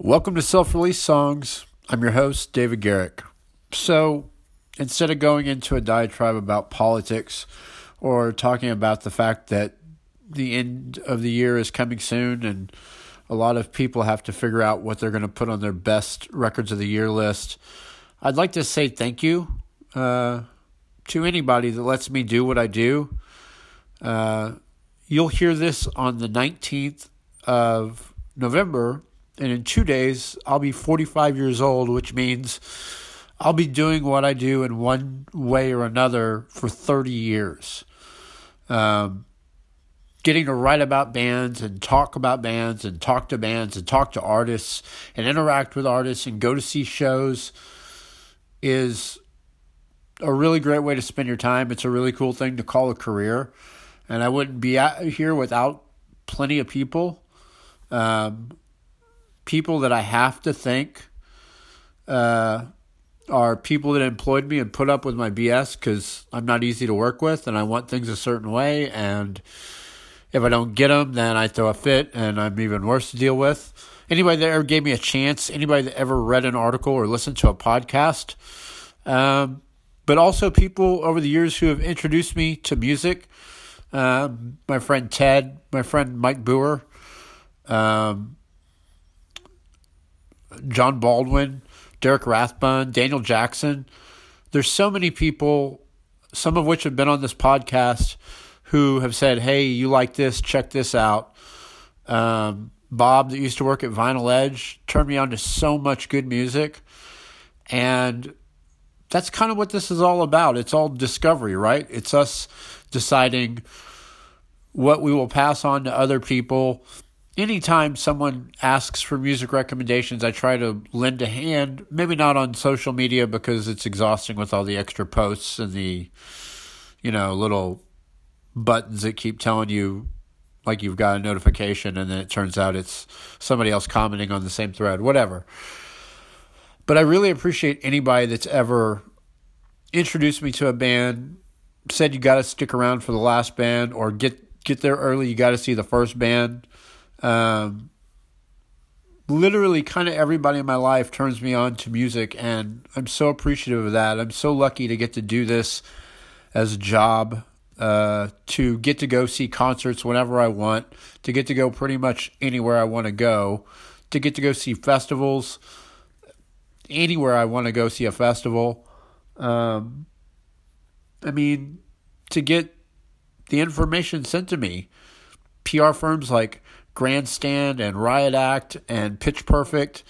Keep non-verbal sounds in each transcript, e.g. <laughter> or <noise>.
Welcome to Self Release Songs. I'm your host, David Garrick. So, instead of going into a diatribe about politics or talking about the fact that the end of the year is coming soon and a lot of people have to figure out what they're going to put on their best records of the year list, I'd like to say thank you uh, to anybody that lets me do what I do. Uh, you'll hear this on the 19th of November and in two days, I'll be 45 years old, which means I'll be doing what I do in one way or another for 30 years. Um, getting to write about bands and talk about bands and talk to bands and talk to artists and interact with artists and go to see shows is a really great way to spend your time. It's a really cool thing to call a career. And I wouldn't be out here without plenty of people. Um, people that I have to thank uh, are people that employed me and put up with my BS because I'm not easy to work with and I want things a certain way. And if I don't get them, then I throw a fit and I'm even worse to deal with. Anybody that ever gave me a chance, anybody that ever read an article or listened to a podcast, um, but also people over the years who have introduced me to music. Um, my friend Ted, my friend Mike Boer, um, John Baldwin, Derek Rathbun, Daniel Jackson. There's so many people, some of which have been on this podcast, who have said, "Hey, you like this? Check this out." Um, Bob, that used to work at Vinyl Edge, turned me on to so much good music, and that's kind of what this is all about. It's all discovery, right? It's us deciding what we will pass on to other people anytime someone asks for music recommendations, I try to lend a hand. Maybe not on social media because it's exhausting with all the extra posts and the, you know, little buttons that keep telling you like you've got a notification and then it turns out it's somebody else commenting on the same thread, whatever. But I really appreciate anybody that's ever introduced me to a band, said you got to stick around for the last band or get get there early, you got to see the first band um, literally, kind of everybody in my life turns me on to music, and I'm so appreciative of that. I'm so lucky to get to do this as a job, uh, to get to go see concerts whenever I want, to get to go pretty much anywhere I want to go, to get to go see festivals anywhere I want to go see a festival. Um, I mean, to get the information sent to me. PR firms like Grandstand and Riot Act and Pitch Perfect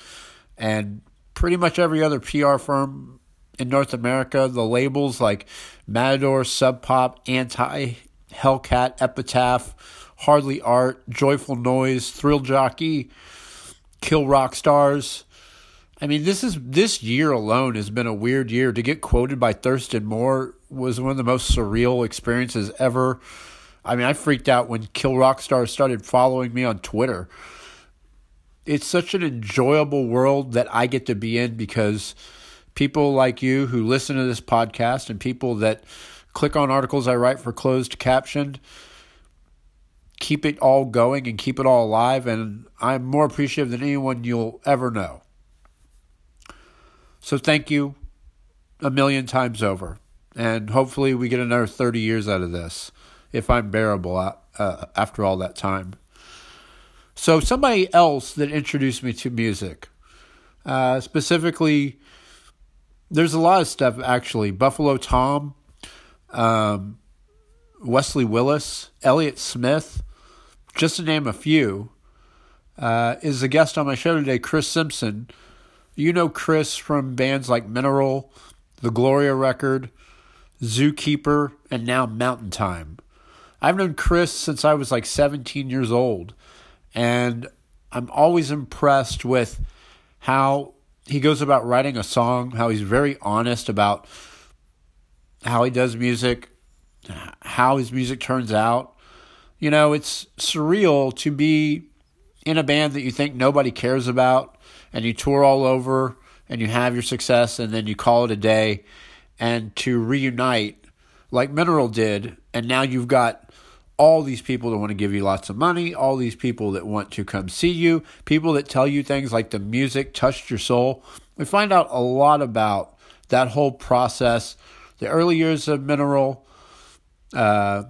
and pretty much every other PR firm in North America. The labels like Matador, Sub Pop, Anti, Hellcat, Epitaph, Hardly Art, Joyful Noise, Thrill Jockey, Kill Rock Stars. I mean, this is this year alone has been a weird year. To get quoted by Thurston Moore was one of the most surreal experiences ever. I mean, I freaked out when Kill Rock Rockstar started following me on Twitter. It's such an enjoyable world that I get to be in because people like you who listen to this podcast and people that click on articles I write for closed captioned keep it all going and keep it all alive and I'm more appreciative than anyone you'll ever know. So thank you a million times over and hopefully we get another 30 years out of this if I'm bearable uh, after all that time. So, somebody else that introduced me to music, uh, specifically, there's a lot of stuff actually. Buffalo Tom, um, Wesley Willis, Elliott Smith, just to name a few, uh, is a guest on my show today, Chris Simpson. You know Chris from bands like Mineral, The Gloria Record, Zookeeper, and now Mountain Time. I've known Chris since I was like 17 years old, and I'm always impressed with how he goes about writing a song, how he's very honest about how he does music, how his music turns out. You know, it's surreal to be in a band that you think nobody cares about and you tour all over and you have your success and then you call it a day and to reunite like Mineral did and now you've got all these people that want to give you lots of money, all these people that want to come see you, people that tell you things like the music touched your soul. We find out a lot about that whole process, the early years of Mineral, uh,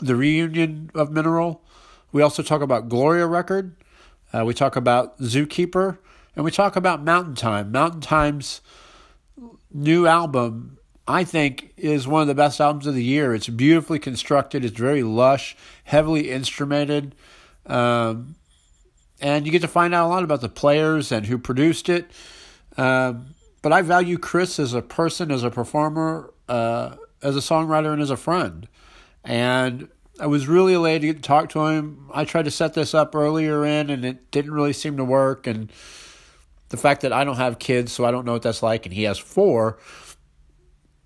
the reunion of Mineral. We also talk about Gloria Record. Uh, we talk about Zookeeper, and we talk about Mountain Time. Mountain Time's new album I think is one of the best albums of the year. It's beautifully constructed. It's very lush, heavily instrumented, um, and you get to find out a lot about the players and who produced it. Um, but I value Chris as a person, as a performer, uh, as a songwriter, and as a friend. And I was really elated to get to talk to him. I tried to set this up earlier in, and it didn't really seem to work. And the fact that I don't have kids, so I don't know what that's like, and he has four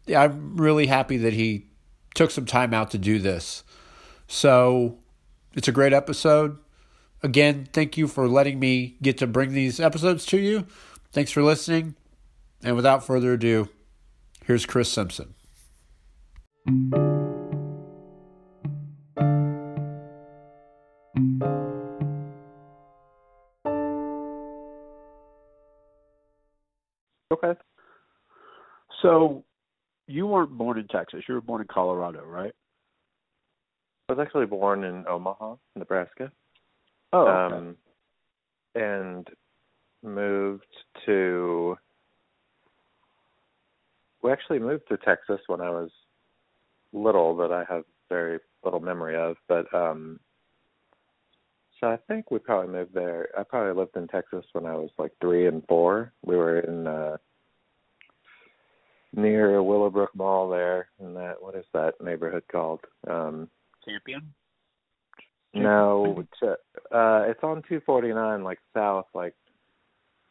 I'm really happy that he took some time out to do this. So it's a great episode. Again, thank you for letting me get to bring these episodes to you. Thanks for listening. And without further ado, here's Chris Simpson. Okay. So you weren't born in Texas. You were born in Colorado, right? I was actually born in Omaha, Nebraska. Oh, okay. Um, and moved to. We actually moved to Texas when I was little, that I have very little memory of. But um, so I think we probably moved there. I probably lived in Texas when I was like three and four. We were in uh, near Willowbrook Mall there in that what is that neighborhood called? Um Champion? No, it's, uh it's on 249 like south like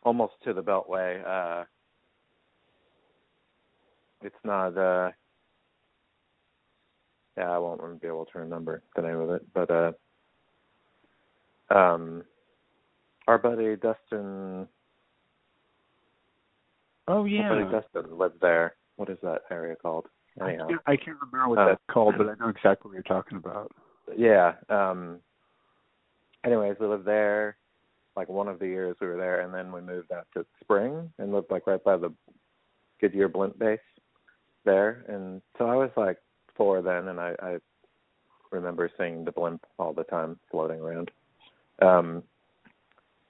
almost to the beltway. Uh it's not uh yeah, I won't be able to remember the name of it, but uh um our buddy Dustin Oh yeah. Somebody Dustin lived there. What is that area called? Anyhow. I can't, I can't remember what uh, that's called, but I know exactly what you're talking about. Yeah. Um anyways, we lived there like one of the years we were there and then we moved out to Spring and lived like right by the Goodyear blimp base there. And so I was like four then and I, I remember seeing the blimp all the time floating around. Um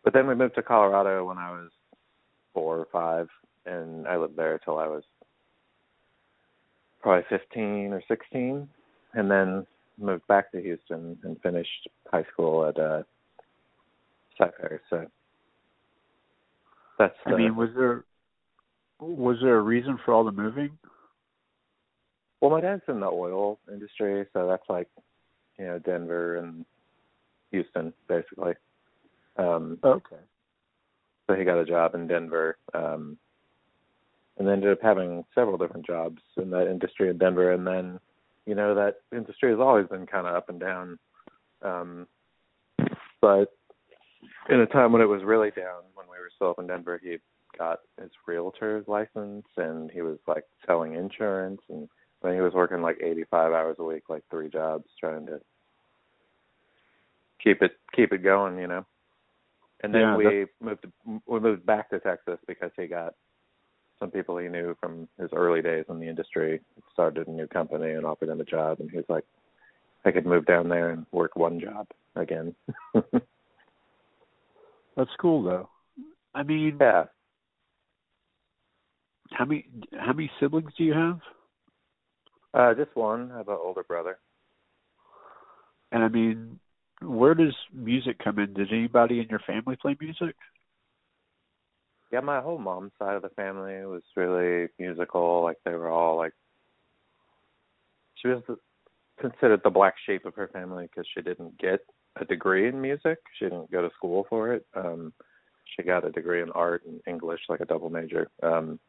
but then we moved to Colorado when I was four or five and I lived there till I was probably 15 or 16, and then moved back to Houston and finished high school at uh, Cy-Fair. So that's. The, I mean, was there was there a reason for all the moving? Well, my dad's in the oil industry, so that's like, you know, Denver and Houston, basically. Um, okay. So he got a job in Denver. Um, and ended up having several different jobs in that industry in Denver. And then, you know, that industry has always been kind of up and down. Um, but in a time when it was really down, when we were still up in Denver, he got his realtor's license and he was like selling insurance and then he was working like 85 hours a week, like three jobs, trying to keep it keep it going, you know. And then yeah, we moved we moved back to Texas because he got some people he knew from his early days in the industry started a new company and offered him a job and he was like I could move down there and work one job again. <laughs> That's cool though. I mean Yeah. How many how many siblings do you have? Uh just one. I have an older brother. And I mean, where does music come in? Does anybody in your family play music? Yeah, my whole mom's side of the family was really musical. Like they were all like, she was considered the black sheep of her family because she didn't get a degree in music. She didn't go to school for it. Um, she got a degree in art and English, like a double major. Um,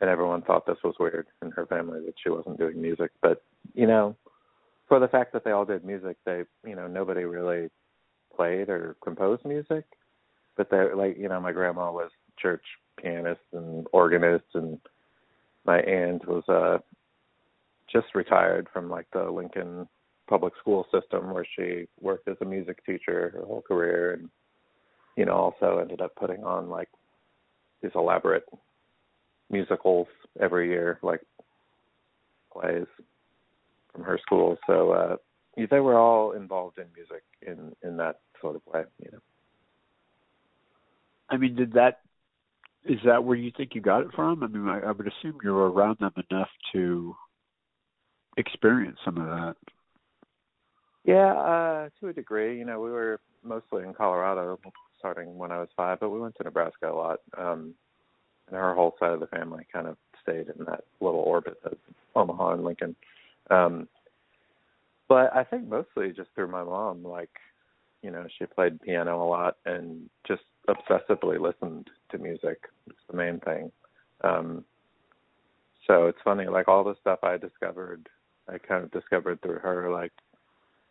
and everyone thought this was weird in her family that she wasn't doing music. But you know, for the fact that they all did music, they you know nobody really played or composed music but they like you know my grandma was church pianist and organist and my aunt was uh just retired from like the Lincoln public school system where she worked as a music teacher her whole career and you know also ended up putting on like these elaborate musicals every year like plays from her school. So uh they were all involved in music in in that sort of way you know i mean did that is that where you think you got it from i mean i, I would assume you were around them enough to experience some of that yeah, uh, to a degree. You know, we were mostly in Colorado starting when I was five, but we went to Nebraska a lot. Um, and our whole side of the family kind of stayed in that little orbit of Omaha and Lincoln. Um, but I think mostly just through my mom. Like, you know, she played piano a lot and just obsessively listened to music. It's the main thing. Um, so it's funny, like all the stuff I discovered, I kind of discovered through her. Like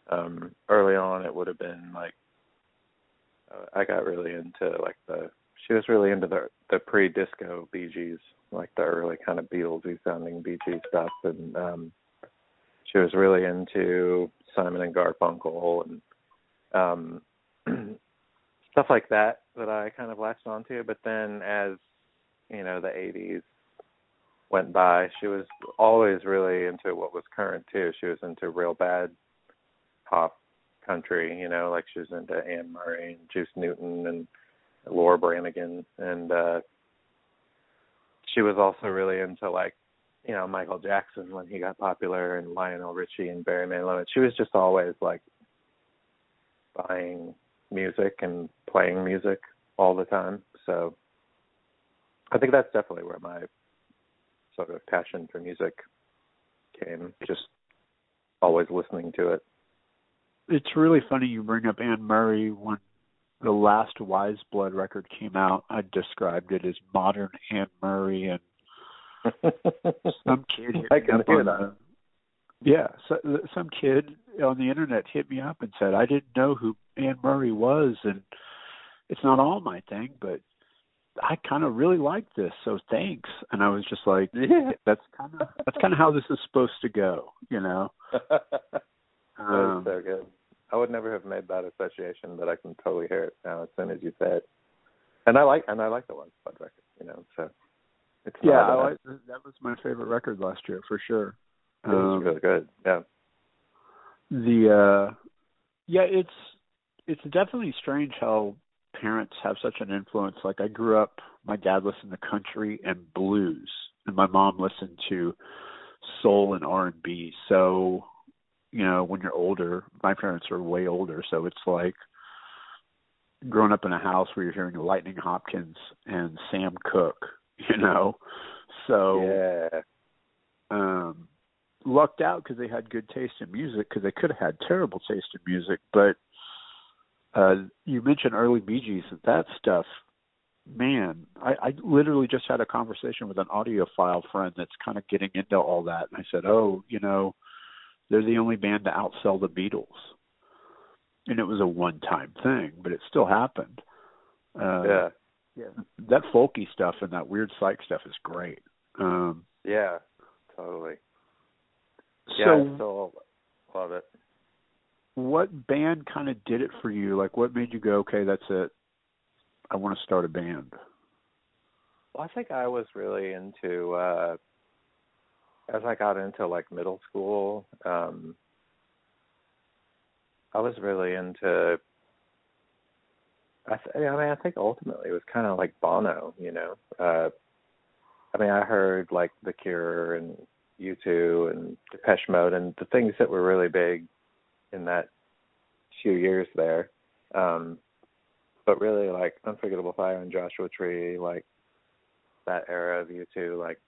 um early on it would have been like uh, I got really into like the she was really into the the pre disco Bee Gees, like the early kind of Beatlesy sounding Bee Gees stuff and um she was really into Simon and Garfunkel and um <clears throat> stuff like that that I kind of latched onto. But then as you know, the eighties went by, she was always really into what was current too. She was into real bad pop country, you know, like she was into Anne Murray and Juice Newton and Laura Branigan and uh she was also really into like, you know, Michael Jackson when he got popular and Lionel Richie and Barry Manilow. She was just always like buying music and playing music all the time. So I think that's definitely where my sort of passion for music came, just always listening to it it's really funny you bring up Anne Murray when the last Wise Blood record came out. I described it as modern Anne Murray, and <laughs> some kid I can hear that. yeah, so, some kid on the internet hit me up and said I didn't know who Anne Murray was, and it's not all my thing, but I kind of really like this, so thanks. And I was just like, <laughs> yeah. that's kind of that's kind of how this is supposed to go, you know. <laughs> um, so good. I would never have made that association, but I can totally hear it now as soon as you say it. And I like and I like the one Spud record, you know. So it's yeah, I like, that was my favorite record last year for sure. It was um, really good. Yeah. The uh yeah, it's it's definitely strange how parents have such an influence. Like I grew up, my dad listened to country and blues, and my mom listened to soul and R and B. So you know, when you're older, my parents are way older, so it's like growing up in a house where you're hearing Lightning Hopkins and Sam Cooke, <laughs> you know. So yeah. um lucked out because they had good taste in music because they could have had terrible taste in music, but uh you mentioned early Bee Gees and that stuff man, I, I literally just had a conversation with an audiophile friend that's kind of getting into all that and I said, Oh, you know, they're the only band to outsell the Beatles. And it was a one time thing, but it still happened. Uh, yeah. Yeah. That folky stuff and that weird psych stuff is great. Um Yeah, totally. So yeah, I still love it. What band kind of did it for you? Like what made you go, okay, that's it. I want to start a band. Well, I think I was really into uh as I got into like middle school, um, I was really into. I, th- I mean, I think ultimately it was kind of like Bono, you know. Uh, I mean, I heard like The Cure and U2 and Depeche Mode and the things that were really big in that few years there. Um, but really, like Unforgettable Fire and Joshua Tree, like that era of U2, like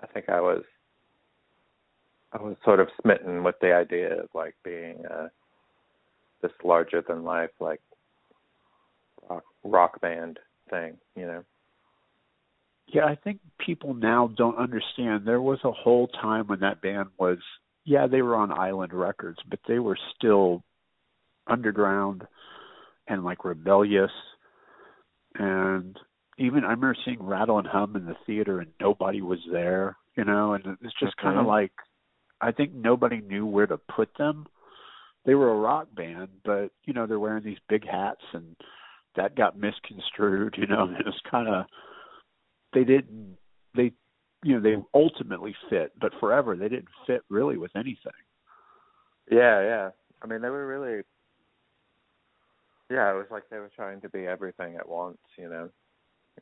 I think I was I was sort of smitten with the idea of like being uh, this larger than life like rock, rock band thing, you know. Yeah, I think people now don't understand. There was a whole time when that band was, yeah, they were on Island Records, but they were still underground and like rebellious. And even I remember seeing Rattle and Hum in the theater, and nobody was there, you know. And it's just kind of like I think nobody knew where to put them. they were a rock band, but you know they're wearing these big hats, and that got misconstrued. <laughs> You know, it was kind of they didn't they you know they ultimately fit, but forever they didn't fit really with anything. Yeah, yeah. I mean, they were really. Yeah, it was like they were trying to be everything at once. You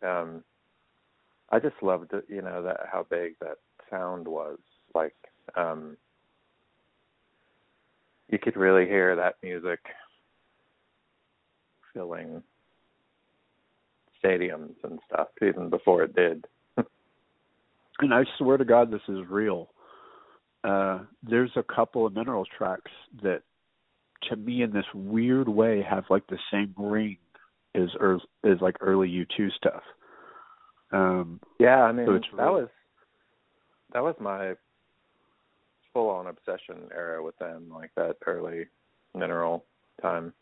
know, um, I just loved it. You know that how big that sound was. Like, um, you could really hear that music filling stadiums and stuff even before it did. <laughs> and I swear to God, this is real. Uh, there's a couple of minerals tracks that, to me, in this weird way, have like the same ring as er, as like early U2 stuff. Um, yeah, I mean so that was that was my full on obsession era with them, like that early mineral time.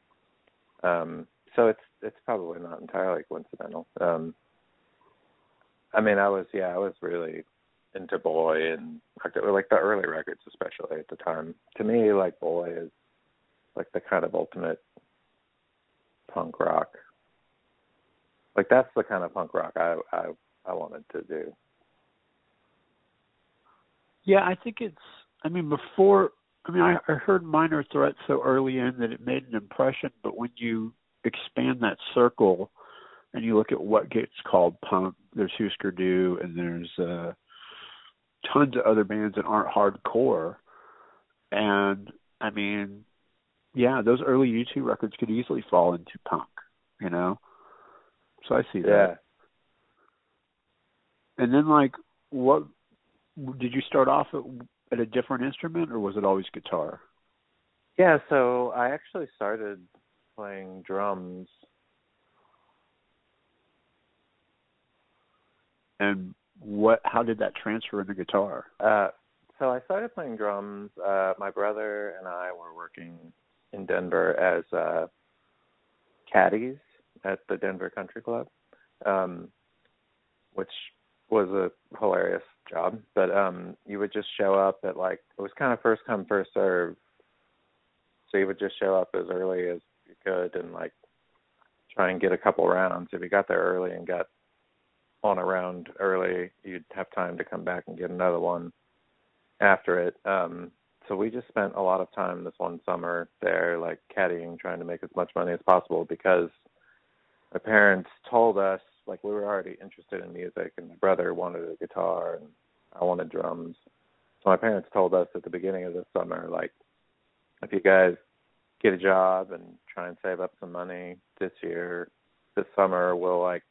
Um, so it's it's probably not entirely coincidental. Um, I mean, I was yeah, I was really into Boy and like the early records, especially at the time. To me, like Boy is like the kind of ultimate punk rock. Like that's the kind of punk rock I I I wanted to do. Yeah, I think it's. I mean, before. I mean, I, I heard Minor Threat so early in that it made an impression, but when you expand that circle and you look at what gets called punk, there's Hüsker Dü and there's uh, tons of other bands that aren't hardcore. And I mean, yeah, those early U2 records could easily fall into punk, you know. So I see that. Yeah. And then, like, what did you start off at, at a different instrument, or was it always guitar? Yeah, so I actually started playing drums. And what? How did that transfer into guitar? Uh, so I started playing drums. Uh, my brother and I were working in Denver as uh, caddies at the Denver Country Club, um, which was a hilarious job. But um, you would just show up at like it was kind of first come first serve. So you would just show up as early as you could and like try and get a couple rounds. If you got there early and got on a round early, you'd have time to come back and get another one after it. Um so we just spent a lot of time this one summer there like caddying trying to make as much money as possible because my parents told us like we were already interested in music and my brother wanted a guitar and I wanted drums. So my parents told us at the beginning of the summer like if you guys get a job and try and save up some money this year, this summer we'll like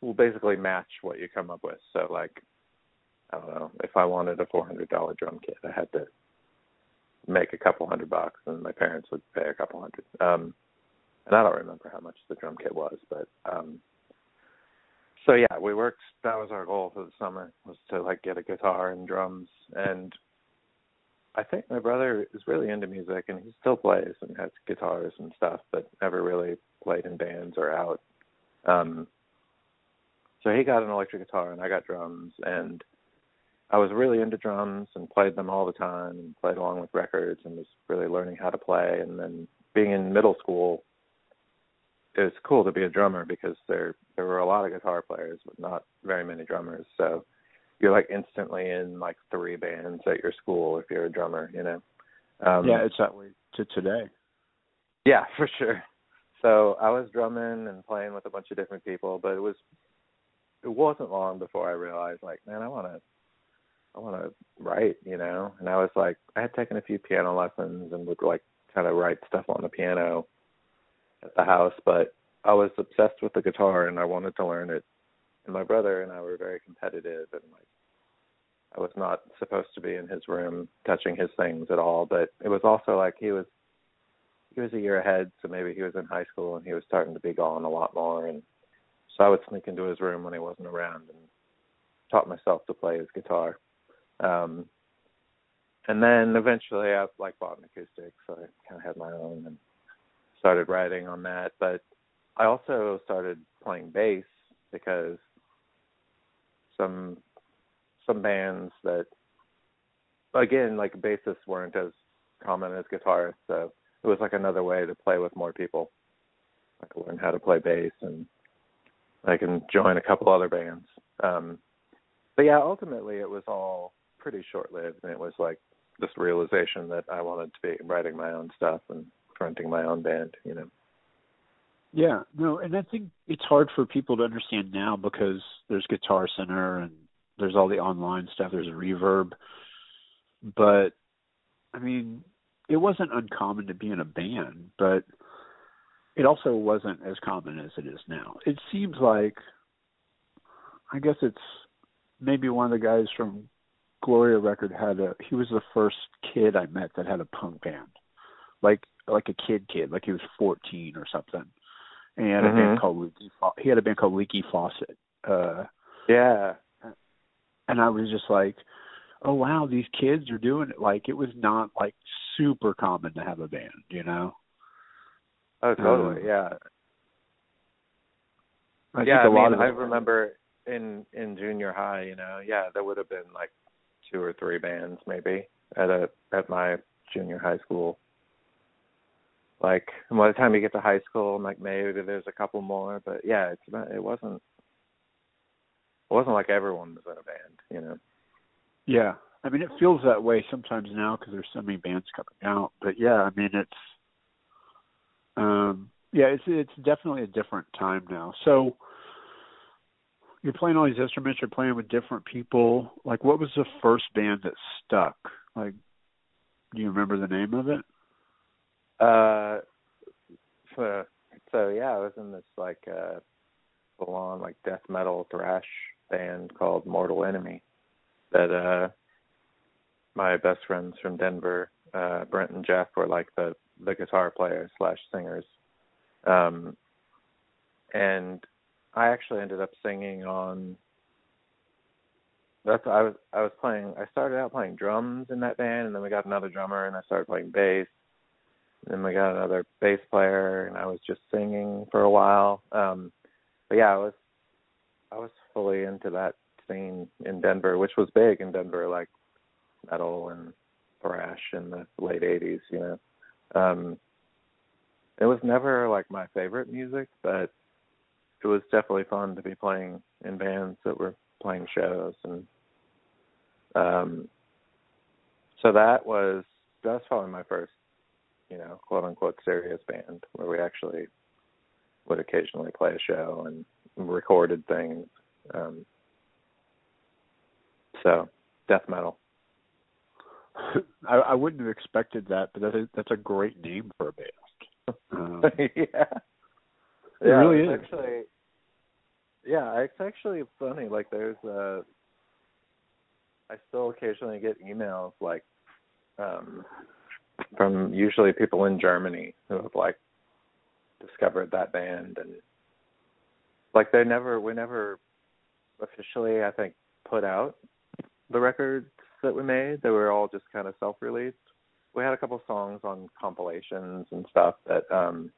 we'll basically match what you come up with. So like I don't know, if I wanted a four hundred dollar drum kit I had to make a couple hundred bucks and my parents would pay a couple hundred. Um and I don't remember how much the drum kit was, but um so yeah, we worked that was our goal for the summer was to like get a guitar and drums and I think my brother is really into music and he still plays and has guitars and stuff, but never really played in bands or out. Um so he got an electric guitar and I got drums and I was really into drums and played them all the time and played along with records and was really learning how to play and then being in middle school it was cool to be a drummer because there there were a lot of guitar players but not very many drummers so you're like instantly in like three bands at your school if you're a drummer, you know. Um Yeah, it's that way to today. Yeah, <laughs> for sure. So I was drumming and playing with a bunch of different people, but it was it wasn't long before I realized like, man, I wanna I wanna write, you know. And I was like I had taken a few piano lessons and would like kind of write stuff on the piano at the house, but I was obsessed with the guitar and I wanted to learn it and my brother and I were very competitive and like I was not supposed to be in his room touching his things at all, but it was also like he was he was a year ahead, so maybe he was in high school and he was starting to be gone a lot more and so I would sneak into his room when he wasn't around and taught myself to play his guitar. Um and then eventually I like bought an acoustic, so I kind of had my own and started writing on that. But I also started playing bass because some some bands that again like bassists weren't as common as guitarists, so it was like another way to play with more people. I could learn how to play bass and I can join a couple other bands. Um but yeah, ultimately it was all pretty short lived and it was like this realization that I wanted to be writing my own stuff and fronting my own band, you know. Yeah, no, and I think it's hard for people to understand now because there's Guitar Center and there's all the online stuff, there's Reverb. But I mean, it wasn't uncommon to be in a band, but it also wasn't as common as it is now. It seems like I guess it's maybe one of the guys from Gloria record had a he was the first kid I met that had a punk band. Like like a kid kid, like he was 14 or something. And he had mm-hmm. a band called Leaky Fa- he had a band called Leaky Faucet. Uh yeah. And I was just like, "Oh wow, these kids are doing it." Like it was not like super common to have a band, you know. Oh, totally. Um, yeah. I yeah, I mean, I remember in in junior high, you know, yeah, there would have been like two or three bands maybe at a at my junior high school. Like by the time you get to high school, like maybe there's a couple more, but yeah, it's not, it wasn't it wasn't like everyone was in a band, you know. Yeah, I mean it feels that way sometimes now because there's so many bands coming out. But yeah, I mean it's um yeah, it's it's definitely a different time now. So you're playing all these instruments, you're playing with different people. Like what was the first band that stuck? Like do you remember the name of it? Uh so, so yeah, I was in this like uh full on like death metal thrash band called Mortal Enemy that uh my best friends from Denver, uh Brent and Jeff were like the the guitar players slash singers. Um and I actually ended up singing on that's I was I was playing I started out playing drums in that band and then we got another drummer and I started playing bass. And then we got another bass player and I was just singing for a while. Um but yeah, I was I was fully into that scene in Denver, which was big in Denver, like metal and thrash in the late eighties, you know. Um it was never like my favorite music, but it was definitely fun to be playing in bands that were playing shows and um so that was that's probably my first you know quote unquote serious band where we actually would occasionally play a show and recorded things um so death metal I, I wouldn't have expected that, but that is, that's a great name for a band. Um, <laughs> yeah, it really is. Actually, yeah, it's actually funny. Like, there's uh, I still occasionally get emails like um from usually people in Germany who have like discovered that band and like they never we never officially I think put out the records that we made. They were all just kind of self released. We had a couple songs on compilations and stuff that um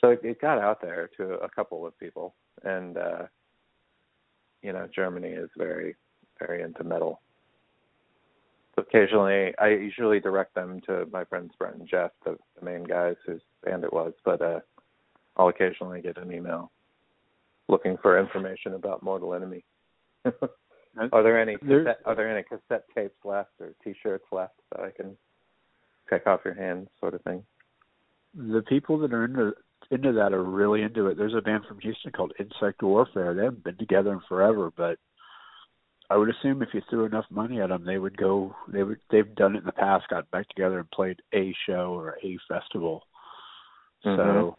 so it, it got out there to a couple of people and uh you know, Germany is very, very into metal. Occasionally, I usually direct them to my friends Brent and Jeff, the, the main guys whose band it was. But uh, I'll occasionally get an email looking for information about Mortal Enemy. <laughs> are there any cassette, are there any cassette tapes left or T-shirts left that I can pick off your hands, sort of thing? The people that are into into that are really into it. There's a band from Houston called Insect Warfare. They haven't been together in forever, but I would assume if you threw enough money at them, they would go. They would. They've done it in the past. Got back together and played a show or a festival. Mm-hmm. So,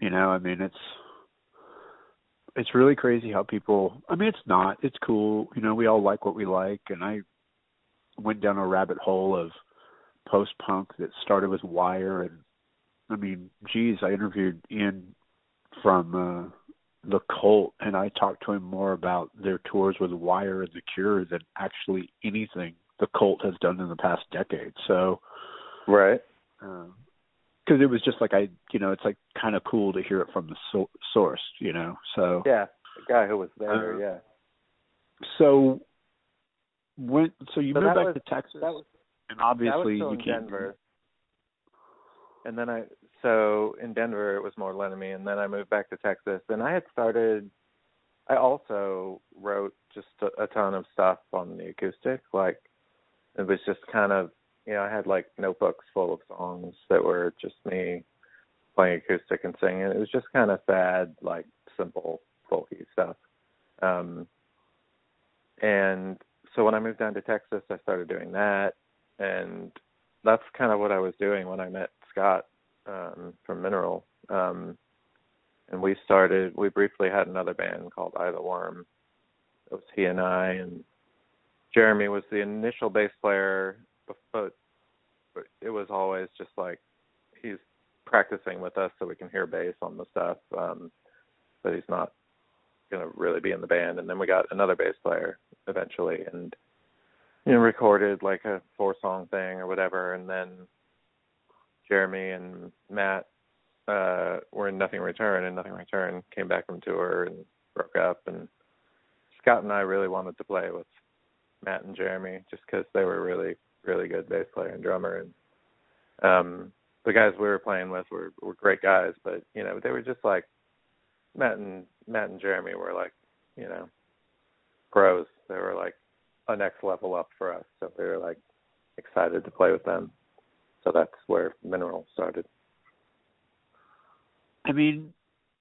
you know, I mean, it's it's really crazy how people. I mean, it's not. It's cool. You know, we all like what we like, and I went down a rabbit hole of post punk that started with Wire and I mean, geez, I interviewed Ian from uh, the Cult, and I talked to him more about their tours with Wire and The Cure than actually anything the Cult has done in the past decade. So, right, because it was just like I, you know, it's like kind of cool to hear it from the so- source, you know. So yeah, the guy who was there, uh, yeah. So when so you so moved back was, to Texas. Was And obviously, I was still you can't. Denver. And then I so in Denver it was Mortal Enemy, and then I moved back to Texas, and I had started. I also wrote just a, a ton of stuff on the acoustic. Like it was just kind of you know I had like notebooks full of songs that were just me playing acoustic and singing. It was just kind of sad, like simple folky stuff. Um, and so when I moved down to Texas, I started doing that, and that's kind of what I was doing when I met Scott um, from Mineral. Um, and we started. We briefly had another band called I the Worm. It was he and I, and Jeremy was the initial bass player, but but it was always just like he's practicing with us so we can hear bass on the stuff, um, but he's not going to really be in the band. And then we got another bass player eventually, and you know recorded like a four song thing or whatever, and then Jeremy and Matt uh were in Nothing Return, and Nothing Return came back from tour and broke up, and Scott and I really wanted to play with Matt and Jeremy just because they were really really good bass player and drummer, and um the guys we were playing with were were great guys, but you know they were just like Matt and Matt and Jeremy were like you know pros. They were like a next level up for us, so we were like excited to play with them. So that's where Mineral started. I mean,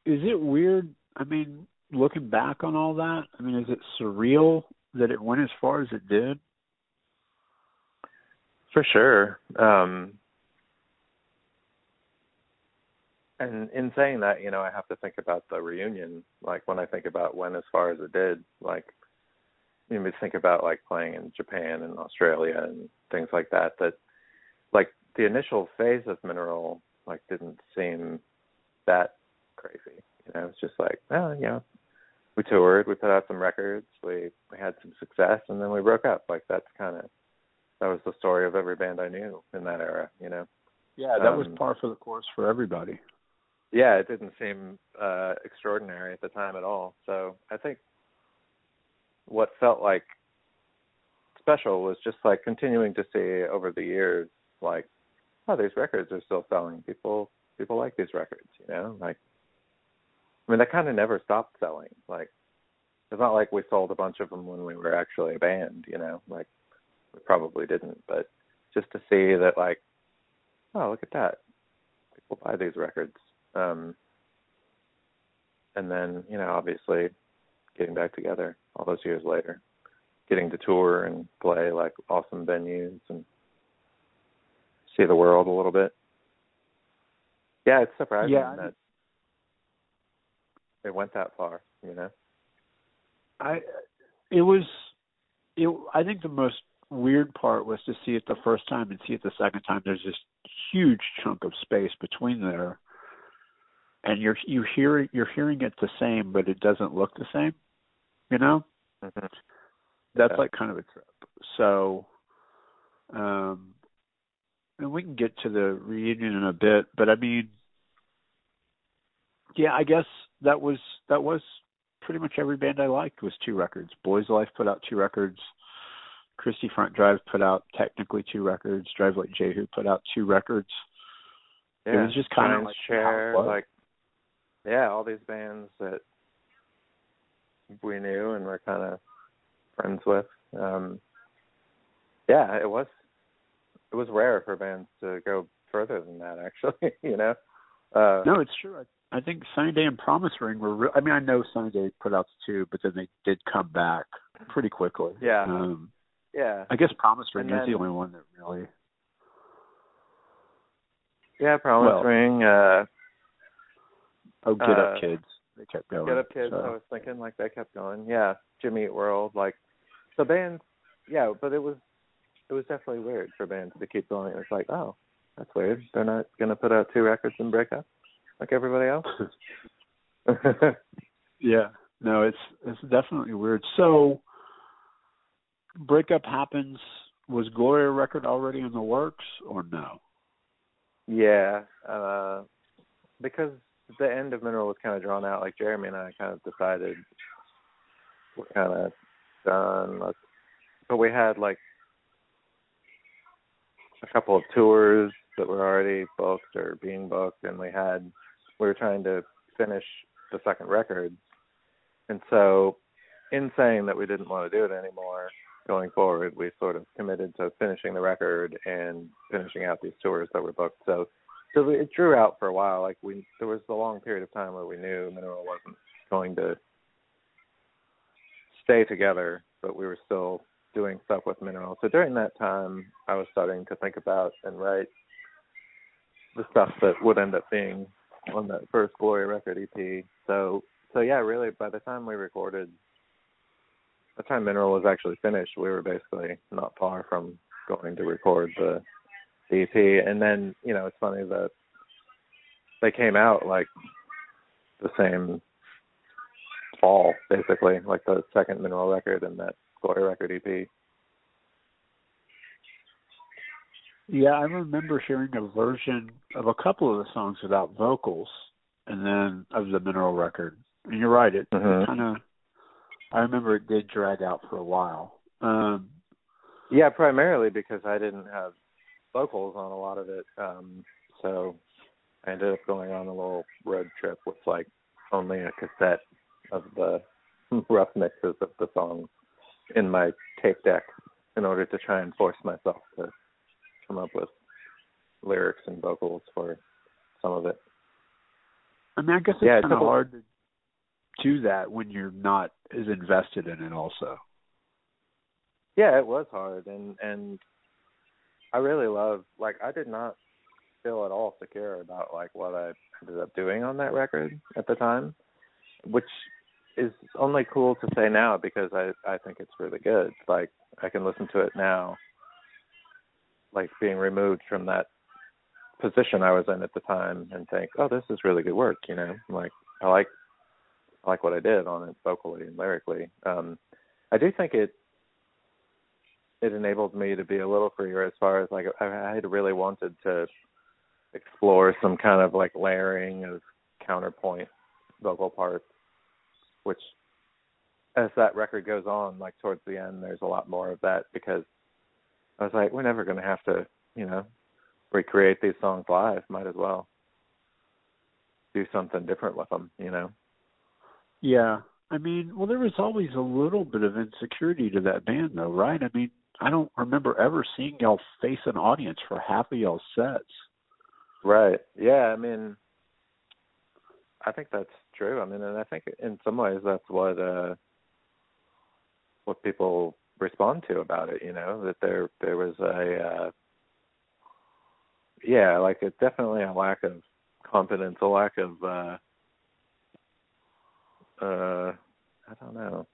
is it weird? I mean, looking back on all that, I mean, is it surreal that it went as far as it did? For sure. Um and in saying that, you know, I have to think about the reunion. Like when I think about when as far as it did, like you know, think about like playing in Japan and Australia and things like that, that like the initial phase of Mineral like didn't seem that crazy. You know, it's just like, oh, you know, we toured, we put out some records, we we had some success, and then we broke up. Like that's kind of that was the story of every band I knew in that era. You know. Yeah, that Um, was par for the course for everybody. Yeah, it didn't seem uh extraordinary at the time at all. So I think what felt like special was just like continuing to see over the years like oh these records are still selling. People people like these records you know? Like i mean that kind of never stopped selling. Like it's not like we sold a bunch of them when we were actually a band you know? Like we probably didn't but just to see that like oh look at that. People buy these records um and then you know obviously getting back together all those years later getting to tour and play like awesome venues and see the world a little bit. Yeah, it's surprising Yeah, that it went that far, you know. I it was it I think the most weird part was to see it the first time and see it the second time there's this huge chunk of space between there and you're you hear you're hearing it the same but it doesn't look the same you know hmm that's Yeah. like kind of a trip so um and we can get to the reunion in a bit but i mean yeah i guess that was that was pretty much every band i liked was two records boys life put out two records christie front drive put out technically two records drive like jehu put out two records Yeah. it was just kind of like share how it was. like yeah, all these bands that we knew and were kind of friends with. Um yeah, it was it was rare for bands to go further than that actually, <laughs> you know. Uh no it's true i, I think sunny day and promise ring were re- i mean i know sunny day put out two but then they did come back pretty quickly Yeah. um yeah. I guess Promise Ring And is the only one that really. Yeah, Promise Well- Ring, uh Oh, Get Uh, Up Kids. They kept going. Get Up Kids, so. I was thinking like they kept going. Yeah. Jimmy Eat World, like the bands yeah, but it was it was definitely weird for bands to keep going. It was like, oh, that's weird. They're not gonna put out two records and break up like everybody else. <laughs> <laughs> yeah. No, it's it's definitely weird. So, breakup happens. Was Gloria record already in the works or no? yeah. Uh because the end of Mineral was kind of drawn out. Like Jeremy and I kind of decided we're kind of done. But we had like a couple of tours that were already booked or being booked, and we had we were trying to finish the second record, and so in saying that we didn't want to do it anymore going forward, we sort of committed to finishing the record and finishing out these tours that were booked. So so it drew out for a while. Like we there was a long period of time where we knew Mineral wasn't going to stay together, but we were still doing stuff with Mineral. So during that time, I was starting to think about and write the stuff that would end up being on that first Gloria Record EP. So so yeah, really by the time we recorded the time Mineral was actually finished, we were basically not far from going to record the, EP. And then, you know, it's funny that they came out like the same fall, basically, like the second Mineral record and that Gloria Record EP. Yeah, I remember hearing a version of a couple of the songs without vocals, and then of the Mineral record. And you're right, it Mhm. kind of. I remember it did drag out for a while. Um, Yeah, primarily because I didn't have vocals on a lot of it. Um, so I ended up going on a little road trip with like only a cassette of the <laughs> rough mixes of the songs in my tape deck in order to try and force myself to come up with lyrics and vocals for some of it. I mean, I guess it's Yeah, kind of hard to do that when you're not as invested in it. Also, Yeah, it was hard and and I really love like I did not feel at all secure about like what I ended up doing on that record at the time, which is only cool to say now because I I think it's really good. Like I can listen to it now like being removed from that position I was in at the time and think, "Oh, this is really good work," you know? Like I like I like what I did on it vocally and lyrically. Um I do think it it enabled me to be a little freer as far as like I, had really wanted to explore some kind of like layering of counterpoint vocal parts, which as that record goes on, like towards the end, there's a lot more of that because I was like, we're never going to have to, you know, recreate these songs live. Might as well do something different with them, you know. yeah. I mean, well, there was always a little bit of insecurity to that band, though, right? I mean, I don't remember ever seeing y'all face an audience for half of y'all's sets. Right. Yeah. I mean, I think that's true. I mean, and I think in some ways that's what uh what people respond to about it. You know, that there there was a uh yeah, like a definitely a lack of confidence, a lack of uh uh I don't know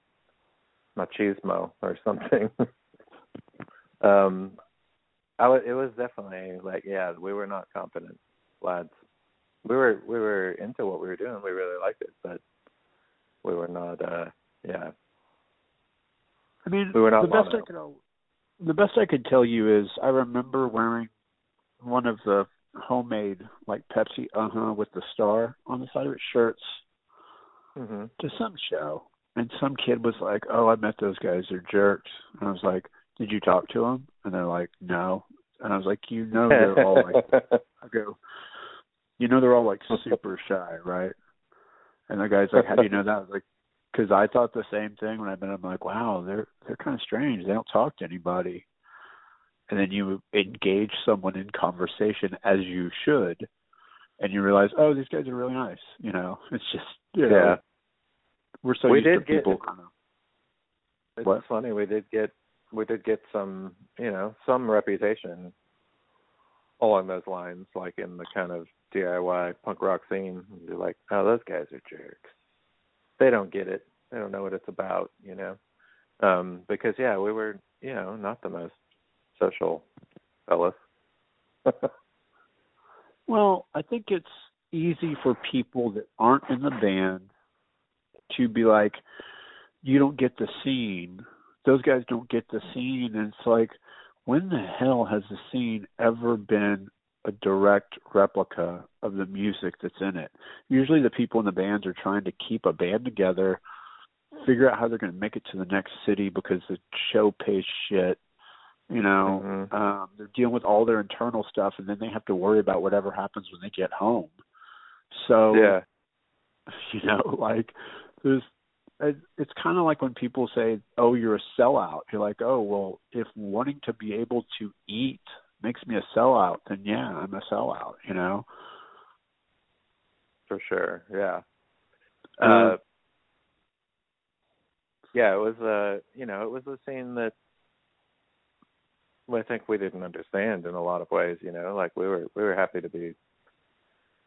machismo or something. <laughs> um I w- it was definitely like yeah, we were not confident lads. We were we were into what we were doing. We really liked it, but we were not. uh Yeah, I mean, We were not the best mono. I could the best I could tell you is I remember wearing one of the homemade like Pepsi uh huh with the star on the side of its shirts hmm to some show, and some kid was like, "Oh, I met those guys. They're jerks." And I was like, "Did you talk to them?" And they're like, "No." And I was like, "You know <laughs> they're all like," I go, "You know they're all like super shy, right?" And the guy's like, "How do you know that?" I was like, "Cause I thought the same thing when I met them. I'm like, wow, they're they're kind of strange. They don't talk to anybody." And then you engage someone in conversation as you should, and you realize, oh, these guys are really nice. You know, <laughs> it's just you know, yeah. we're so We used to did get- people kind of It's What? funny. We did get we did get some you know some reputation along those lines, like in the kind of DIY punk rock scene. You're like, oh, those guys are jerks. They don't get it. They don't know what it's about, you know. Um, because yeah, we were you know not the most social fellas. <laughs> Well, I think it's easy for people that aren't in the band to be like, you don't get the scene. Those guys don't get the scene. And it's like, when the hell has the scene ever been a direct replica of the music that's in it? Usually the people in the bands are trying to keep a band together, figure out how they're going to make it to the next city because the show pays shit. You know, Mhm. um, they're dealing with all their internal stuff, and then they have to worry about whatever happens when they get home. So Yeah. <laughs> you know, like there's it's kind of like when people say, "Oh, you're a sellout." You're like, "Oh, well, if wanting to be able to eat makes me a sellout, then yeah, I'm a sellout." You know. For sure. Yeah. Uh, Uh, yeah, it was uh you know, it was a scene that I think we didn't understand in a lot of ways, you know, like we were we were happy to be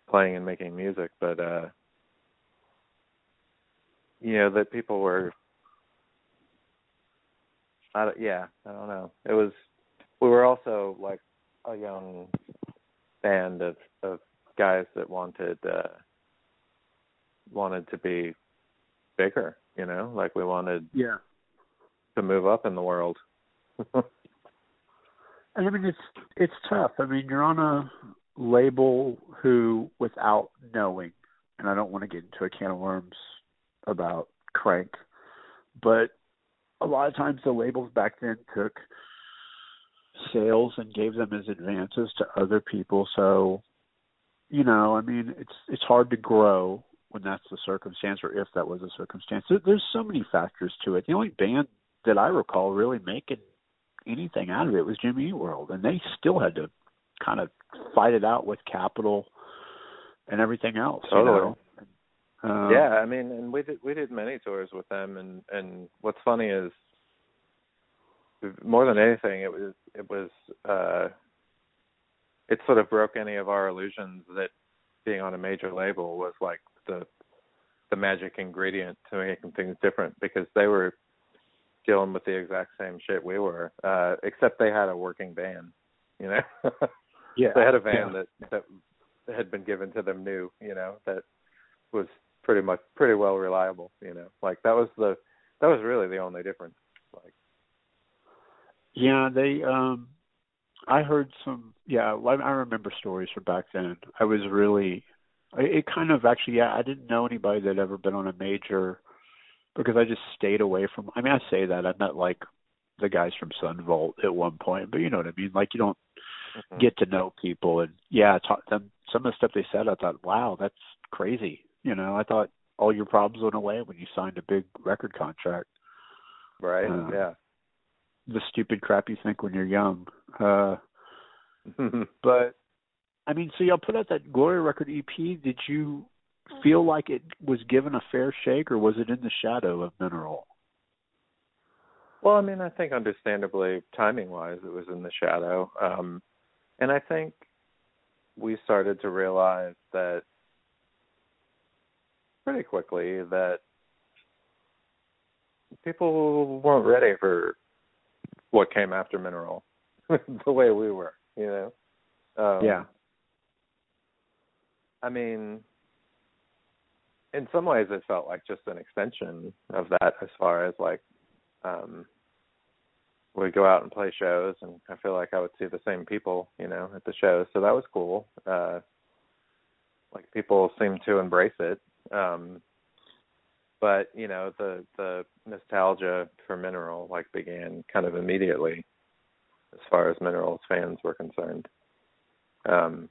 playing and making music, but uh you know, that people were I don't, yeah, I don't know. It was we were also like a young band of of guys that wanted uh wanted to be bigger, you know, like we wanted yeah. to move up in the world. And <laughs> I mean, it's it's tough. I mean, you're on a label who, without knowing, and I don't want to get into a can of worms about Crank, but a lot of times the labels back then took sales and gave them as advances to other people. So, you know, I mean, it's it's hard to grow when that's the circumstance, or if that was the circumstance. There, there's so many factors to it. The only band that I recall really making anything out of it was Jimmy Eat World, and they still had to kind of fight it out with Capitol and everything else. You know? Um, yeah, I mean, and we did we did many tours with them, and and what's funny is more than anything, it was it was uh, it sort of broke any of our illusions that being on a major label was like the the magic ingredient to making things different because they were dealing with the exact same shit we were, uh, except they had a working van, you know. <laughs> yeah, they had a van yeah. that that had been given to them new, you know, that was pretty much pretty well reliable, you know. Like that was the that was really the only difference. Like Yeah, they um I heard some yeah, I remember stories from back then. I was really it kind of actually yeah, I didn't know anybody that had ever been on a major because I just stayed away from I mean I say that I met like the guys from Son Volt at one point, but you know what I mean? Like you don't mhm. get to know people and yeah, taught them some of the stuff they said I thought, Wow, that's crazy. You know, I thought all your problems went away when you signed a big record contract. right? uh, yeah. The stupid crap you think when you're young. Uh <laughs> But I mean, so y'all put out that Gloria Record EP. Did you feel like it was given a fair shake, or was it in the shadow of Mineral? well, I mean, I think understandably timing wise it was in the shadow. Um and I think we started to realize that pretty quickly that people weren't ready for what came after mineral <laughs> the way we were you know? Um yeah, i mean in some ways it felt like just an extension of that as far as like um we go out and play shows and i feel like i would see the same people you know at the shows. So that was cool. Uh like people seem to embrace it um but you know the the nostalgia for mineral like began kind of immediately as far as minerals fans were concerned um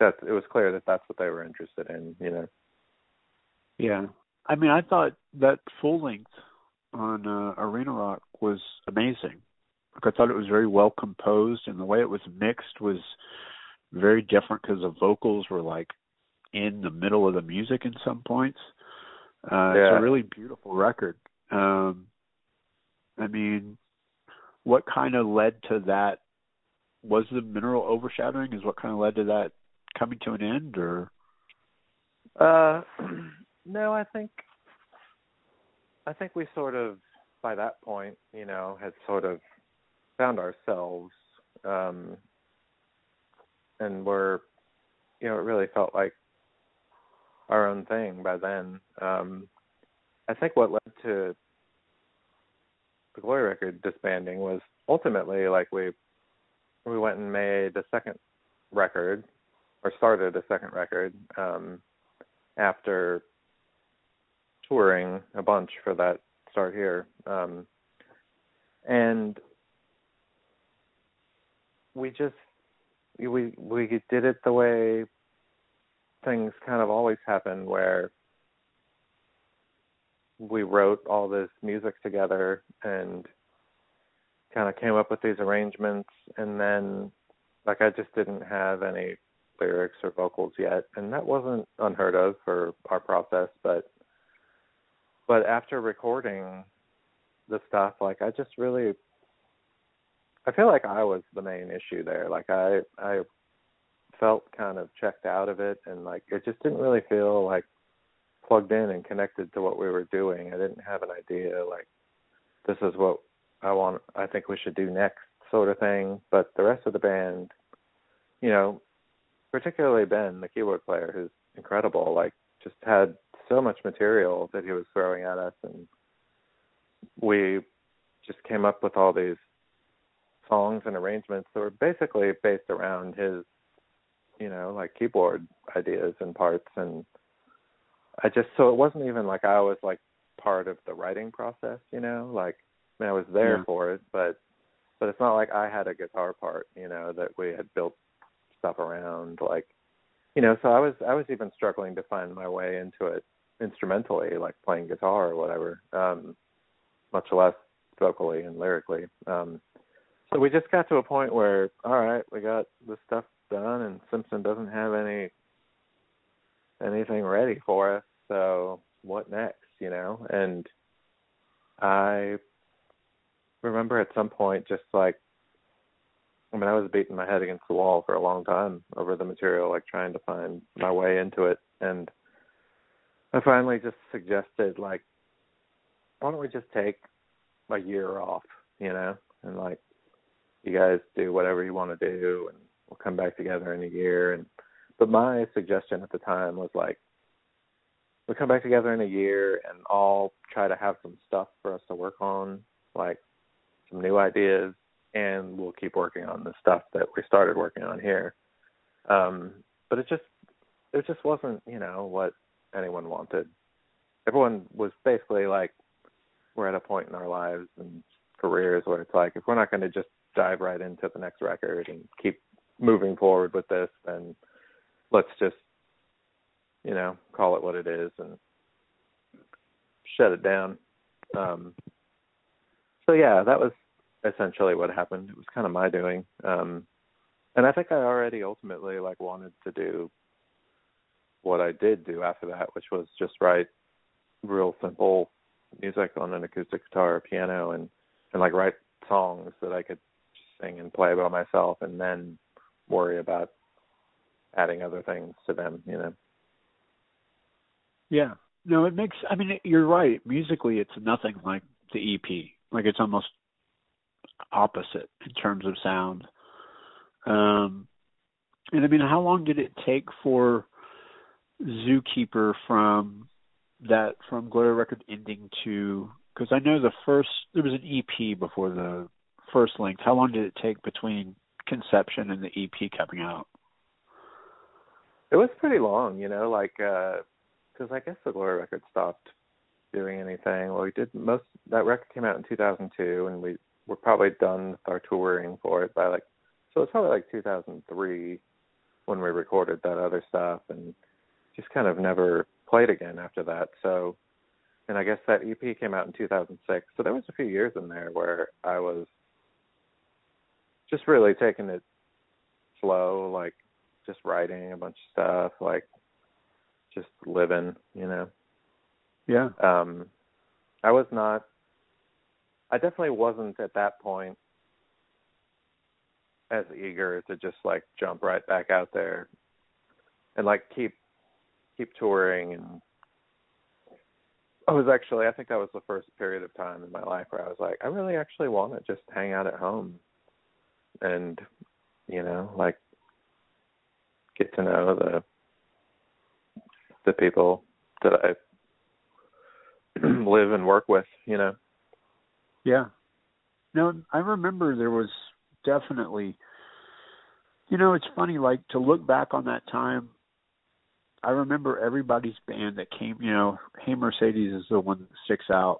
that it was clear that that's what they were interested in you know yeah. I mean, I thought that full length on uh, Arena Rock was amazing. Like, I thought it was very well composed, and the way it was mixed was very different because the vocals were like in the middle of the music in some points. Uh, Yeah. It's a really beautiful record. Um, I mean, what kind of led to that? Was the mineral overshadowing? Is what kind of led to that coming to an end, or Uh, <clears throat> no, I think I think we sort of by that point, you know, had sort of found ourselves, um, and were, you know, it really felt like our own thing by then. Um, I think what led to the Gloria Record disbanding was ultimately like we we went and made a second record or started a second record um after touring a bunch for that start here um and we just we we did it the way things kind of always happen where we wrote all this music together and kind of came up with these arrangements. And then like I just didn't have any lyrics or vocals yet. And that wasn't unheard of for our process but but after recording the stuff like I just really I feel like I was the main issue there. Like I I felt kind of checked out of it and like it just didn't really feel like plugged in and connected to what we were doing. I didn't have an idea like this is what I want I think we should do next sort of thing. But the rest of the band, you know, particularly Ben, the keyboard player, who's incredible, like just had so much material that he was throwing at us and we just came up with all these songs and arrangements that were basically based around his you know like keyboard ideas and parts and I just so it wasn't even like I was like part of the writing process, you know, like I mean I was there yeah. for it, but but it's not like I had a guitar part, you know, that we had built stuff around like you know, so I was I was even struggling to find my way into it instrumentally, like playing guitar or whatever, um, much less vocally and lyrically. Um, so we just got to a point where, all right, we got this stuff done, and Simpson doesn't have any anything ready for us. So what next, you know? And I remember at some point just like I mean, I was beating my head against the wall for a long time over the material, like trying to find my way into it. And I finally just suggested, like, why don't we just take a year off, you know, and like, you guys do whatever you want to do, and we'll come back together in a year. And but my suggestion at the time was like, we come back together in a year and I'll try to have some stuff for us to work on, like some new ideas, and we'll keep working on the stuff that we started working on here. Um, but it just it just wasn't, you know, what anyone wanted. Everyone was basically like, we're at a point in our lives and careers where it's like, if we're not going to just dive right into the next record and keep moving forward with this, then let's just, you know, call it what it is and shut it down. Um, so yeah, that was essentially what happened. It was kind of my doing. Um, and I think I already ultimately like wanted to do what I did do after that, which was just write real simple music on an acoustic guitar or piano and and like write songs that I could sing and play by myself and then worry about adding other things to them, you know. Yeah. No, it makes I mean you're right. Musically it's nothing like the EP. Like it's almost opposite in terms of sound. Um and I mean how long did it take for Zookeeper from that from Gloria Record ending to because I know the first there was an EP before the first length. How long did it take between conception and the EP coming out? It was pretty long, you know, like because uh, I guess the Gloria Record stopped doing anything. Well, we did most that record came out in 2002, and we were probably done with our touring for it by like so it's probably like 2003 when we recorded that other stuff, and just kind of never played again after that. So, and I guess that EP came out in 2006. So there was a few years in there where I was just really taking it slow, like just writing a bunch of stuff, like just living, you know. Yeah. Um I was not I definitely wasn't at that point as eager to just like jump right back out there and like keep keep touring and I was actually I think that was the first period of time in my life where I was like I really actually want to just hang out at home and you know like get to know the the people that I <clears throat> live and work with, you know. Yeah. No, I remember there was definitely you know, it's funny like to look back on that time I remember everybody's band that came, you know, Hey Mercedes is the one that sticks out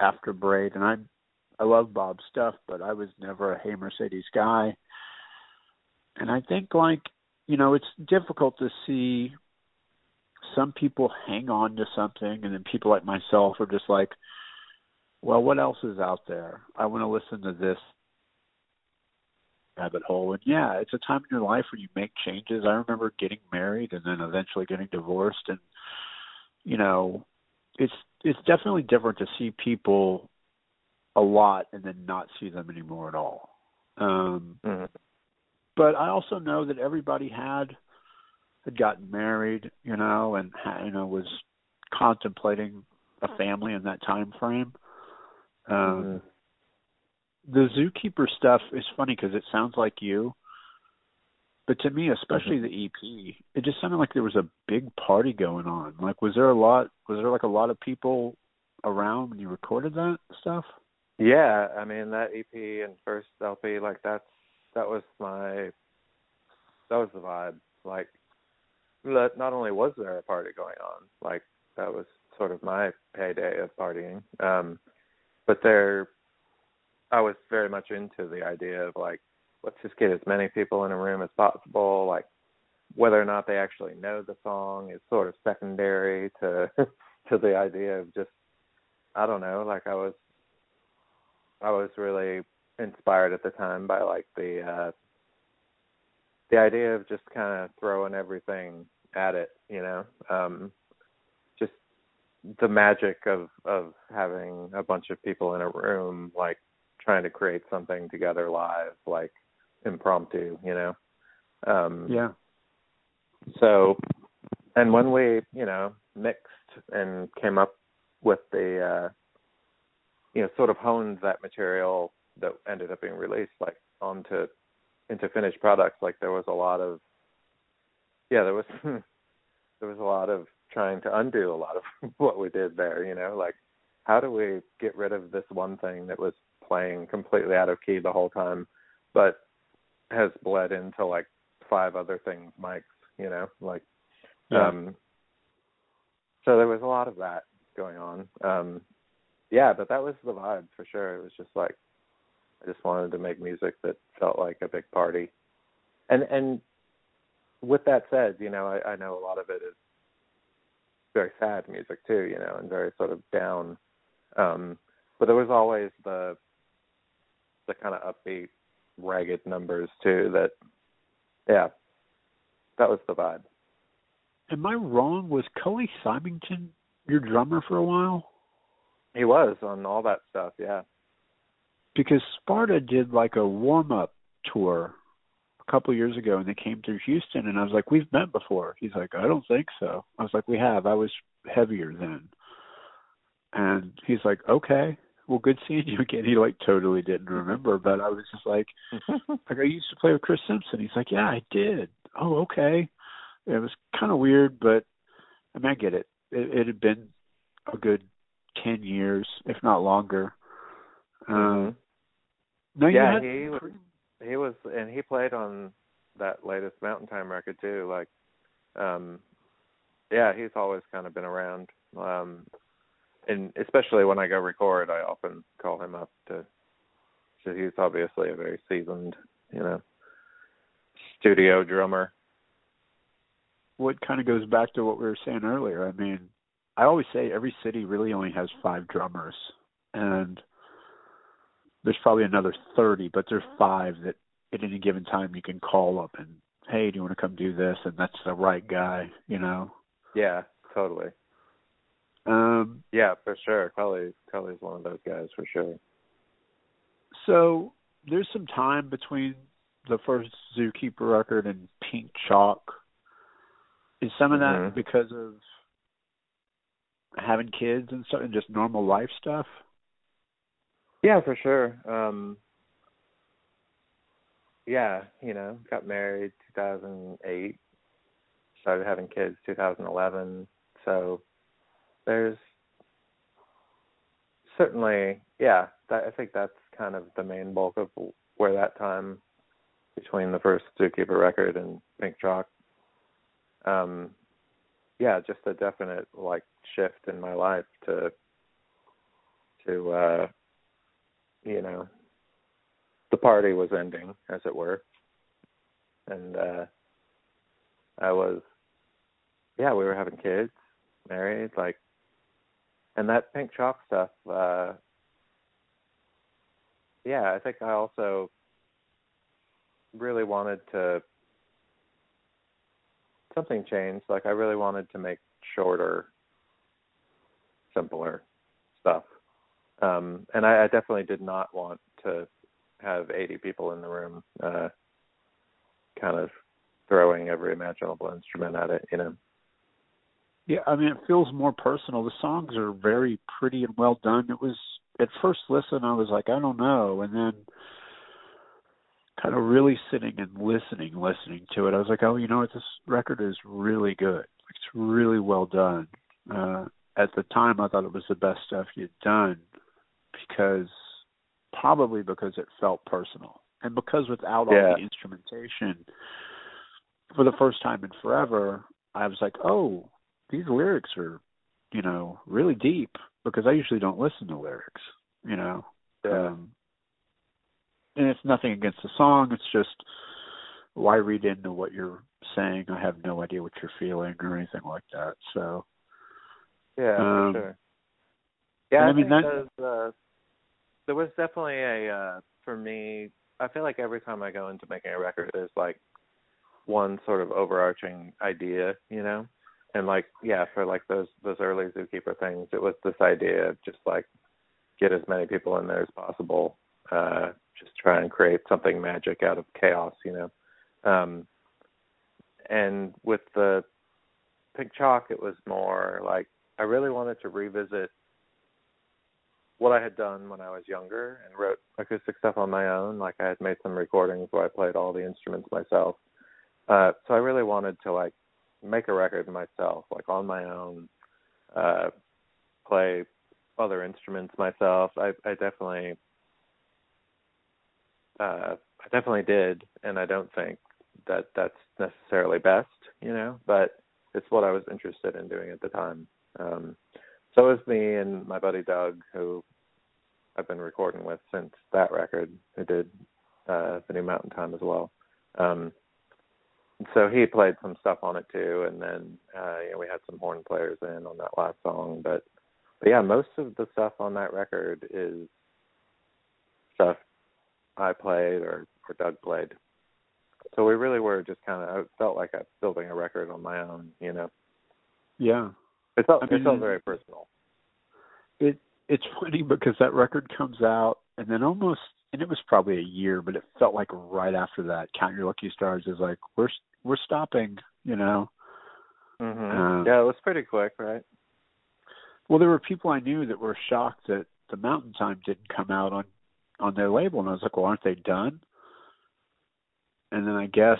after Braid and I I love Bob's stuff, but I was never a Hey Mercedes guy. and I think like you know it's difficult to see some people hang on to something and then people like myself are just like well what else is out there? I want to listen to this rabbit hole. And yeah it's a time in your life where you make changes. I remember getting married and then eventually getting divorced and you know it's it's definitely different to see people a lot and then not see them anymore at all um mm-hmm. but i also know that everybody had had gotten married, you know, and you know was contemplating a family in that time frame. Um, mm-hmm. The zookeeper stuff is funny because it sounds like you, but to me, especially mm-hmm. the EP, it just sounded like there was a big party going on. Like, was there a lot? Was there like a lot of people around when you recorded that stuff? Yeah, I mean that EP and first LP, like that's that was my that was the vibe. Like that not only was there a party going on, like that was sort of my heyday of partying, um, but there, I was very much into the idea of like, let's just get as many people in a room as possible. Like, whether or not they actually know the song is sort of secondary to <laughs> to the idea of just, I don't know. Like I was, I was really inspired at the time by like the uh the idea of just kind of throwing everything at it, you know, um, just the magic of of having a bunch of people in a room, like trying to create something together live, like impromptu, you know. Um, yeah. So, and when we, you know, mixed and came up with the, uh, you know, sort of honed that material that ended up being released, like onto into finished products, like there was a lot of yeah, there was <laughs> there was a lot of trying to undo a lot of <laughs> what we did there, you know, like how do we get rid of this one thing that was playing completely out of key the whole time but has bled into like five other things mics, you know, like yeah. um so there was a lot of that going on. Um yeah, but that was the vibe for sure. It was just like I just wanted to make music that felt like a big party. And and with that said, you know, I, I know a lot of it is very sad music too, you know, and very sort of down. Um, but there was always the the kind of upbeat, ragged numbers too. That, yeah, that was the vibe. Am I wrong? Was Cully Symington your drummer for a while? He was on all that stuff, yeah because Sparta did like a warm up tour a couple of years ago and they came through Houston and I was like, We've met before. He's like, I don't think so. I was like, We have. I was heavier then. And he's like, Okay. Well, good seeing you again. He like totally didn't remember, but I was just like, <laughs> like I used to play with Chris Simpson. He's like, yeah, I did. Oh, okay. It was kind of weird, but I mean, I get it. It, it had been a good ten years, if not longer. Um, no, yeah, had... he was, he was, and he played on that latest Mountain Time record too. Like, um, yeah, he's always kind of been around. Um, and especially when I go record, I often call him up to. So he's obviously a very seasoned, you know, studio drummer. What kind of goes back to what we were saying earlier. I mean, I always say every city really only has five drummers, and there's probably another 30, but there's five that at any given time you can call up and, hey, do you want to come do this? And that's the right guy, you know? Yeah, totally. Um, yeah, for sure. Cully, Cully's one of those guys for sure. So there's some time between the first Zookeeper record and Pink Chalk. Is some of that mm-hmm. because of having kids and stuff and just normal life stuff? Yeah, for sure. Um yeah, you know, got married 2008, started having kids 2011. So there's certainly, yeah, that, I think that's kind of the main bulk of where that time between the first Zookeeper record and Pink Chalk. Um, yeah, just a definite like shift in my life to to uh you know, the party was ending, as it were. and uh I was yeah, we were having kids, married, like and that pink chalk stuff, uh yeah, I think I also really wanted to something changed. Like I really wanted to make shorter, simpler stuff. Um, and I, I definitely did not want to have 80 people in the room, uh, kind of throwing every imaginable instrument at it, you know. Yeah, I mean, it feels more personal. The songs are very pretty and well done. It was at first listen, I was like, I don't know, and then kind of really sitting and listening, listening to it, I was like, oh, you know what, this record is really good. It's really well done. Uh, at the time, I thought it was the best stuff you'd done because probably because it felt personal and because without all Yeah. the instrumentation, for the first time in forever, I was like, oh, these lyrics are, you know, really deep because I usually don't listen to lyrics, you know. Yeah. Um, and it's nothing against the song. It's just why read into what you're saying? I have no idea what you're feeling or anything like that. So Yeah, Um, for sure. Yeah, I, mean, that- uh, there was definitely a uh, for me. I feel like every time I go into making a record, there's like one sort of overarching idea, you know, and like yeah, for like those those early Zookeeper things, it was this idea of just like get as many people in there as possible, uh, just try and create something magic out of chaos, you know. Um, and with the Pink Chalk, it was more like I really wanted to revisit what I had done when I was younger and wrote acoustic stuff on my own. Like I had made some recordings where I played all the instruments myself. Uh, so I really wanted to like make a record myself, like on my own, uh, play other instruments myself. I, I definitely, uh, I definitely did, and I don't think that that's necessarily best, you know, but it's what I was interested in doing at the time. Um, so was me and my buddy Doug, who I've been recording with since that record, who did uh, the new Mountain Time as well. Um, so he played some stuff on it too, and then uh, you know, we had some horn players in on that last song. But but yeah, most of the stuff on that record is stuff I played or or Doug played. So we really were just kind of. I felt like I was building a record on my own, you know. yeah, It felt I it felt very personal. it it's funny because that record comes out and then almost and it was probably a year, but it felt like right after that, Count Your Lucky Stars is like we're we're stopping, you know. Mm-hmm. Um, yeah, it was pretty quick, right? Well, there were people I knew that were shocked that the Mountain Time didn't come out on on their label, and I was like, well, aren't they done? And then I guess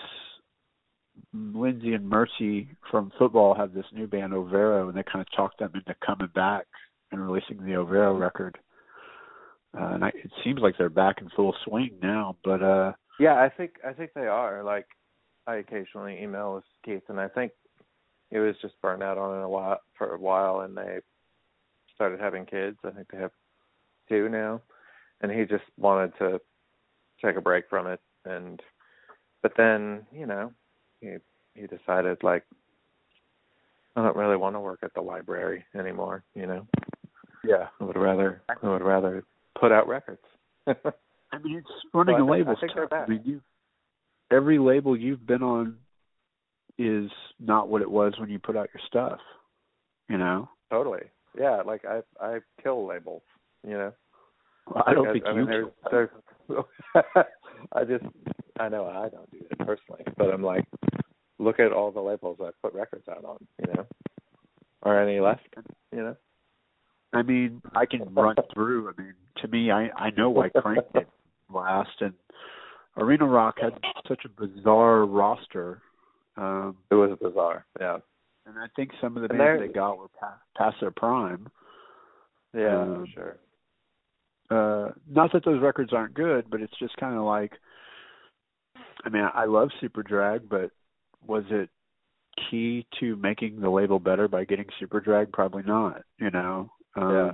Lindsay and Mercy from football have this new band Overo, and they kind of talked them into coming back and releasing the Overo record. Uh, and I, it seems like they're back in full swing now. But uh, Yeah, I think I think they are. Like I occasionally email with Keith, and I think it was just burned out on it a while for a while, and they started having kids. I think they have two now, and he just wanted to take a break from it. And but then you know he he decided like I don't really want to work at the library anymore. You know, yeah, I would rather I would rather put out records. <laughs> I mean, it's running a I label. think. I mean, you every label you've been on is not what it was when you put out your stuff. You know, Totally. Yeah, like I I kill labels, you know. Well, I don't Like, think I you. mean, can. there's, there's <laughs> I just I know I don't do it personally, but I'm like, look at all the labels I put records out on, you know. Or any left, you know. I mean, I can <laughs> run through. I mean, to me, I I know why Crank did last, and Arena Rock had such a bizarre roster. Um, It was bizarre. Yeah. and I think some of the And bands they're- got were past, past their prime. Yeah, Um, sure. Uh not that those records aren't good but it's just kind of like i mean i love Superdrag but was it key to making the label better by getting Superdrag probably not you know um Yeah.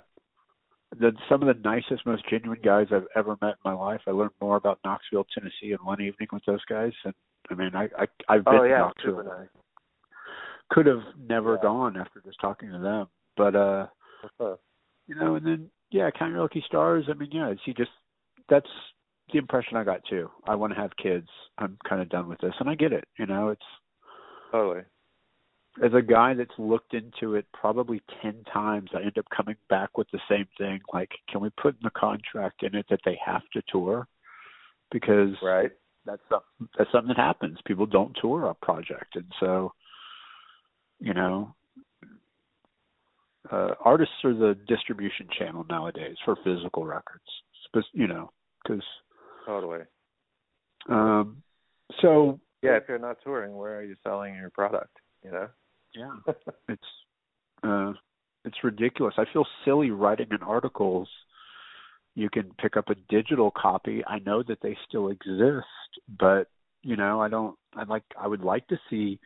the some of the nicest most genuine guys i've ever met in my life i learned more about knoxville tennessee in one evening with those guys than I mean, I, I I've been oh yeah, to super them. nice. Could have never Yeah. gone after just talking to them, but uh, Uh, you know, and then yeah, Count Your Lucky Stars. I mean, yeah, she just that's the impression I got too. I want to have kids. I'm kind of done with this, and I get it. You know, it's totally. as a guy that's looked into it probably 10 times, I end up coming back with the same thing. Like, can we put in the contract in it that they have to tour? Because Right. that's something, that's something that happens. People don't tour a project. And so, you know, uh, artists are the distribution channel nowadays for physical records, you know, because, Totally. um, so Yeah, if you're not touring, where are you selling your product? You know. yeah. <laughs> it's uh it's ridiculous. I feel silly writing in articles. You can pick up a digital copy. I know that they still exist, but you know, I don't I like I would like to see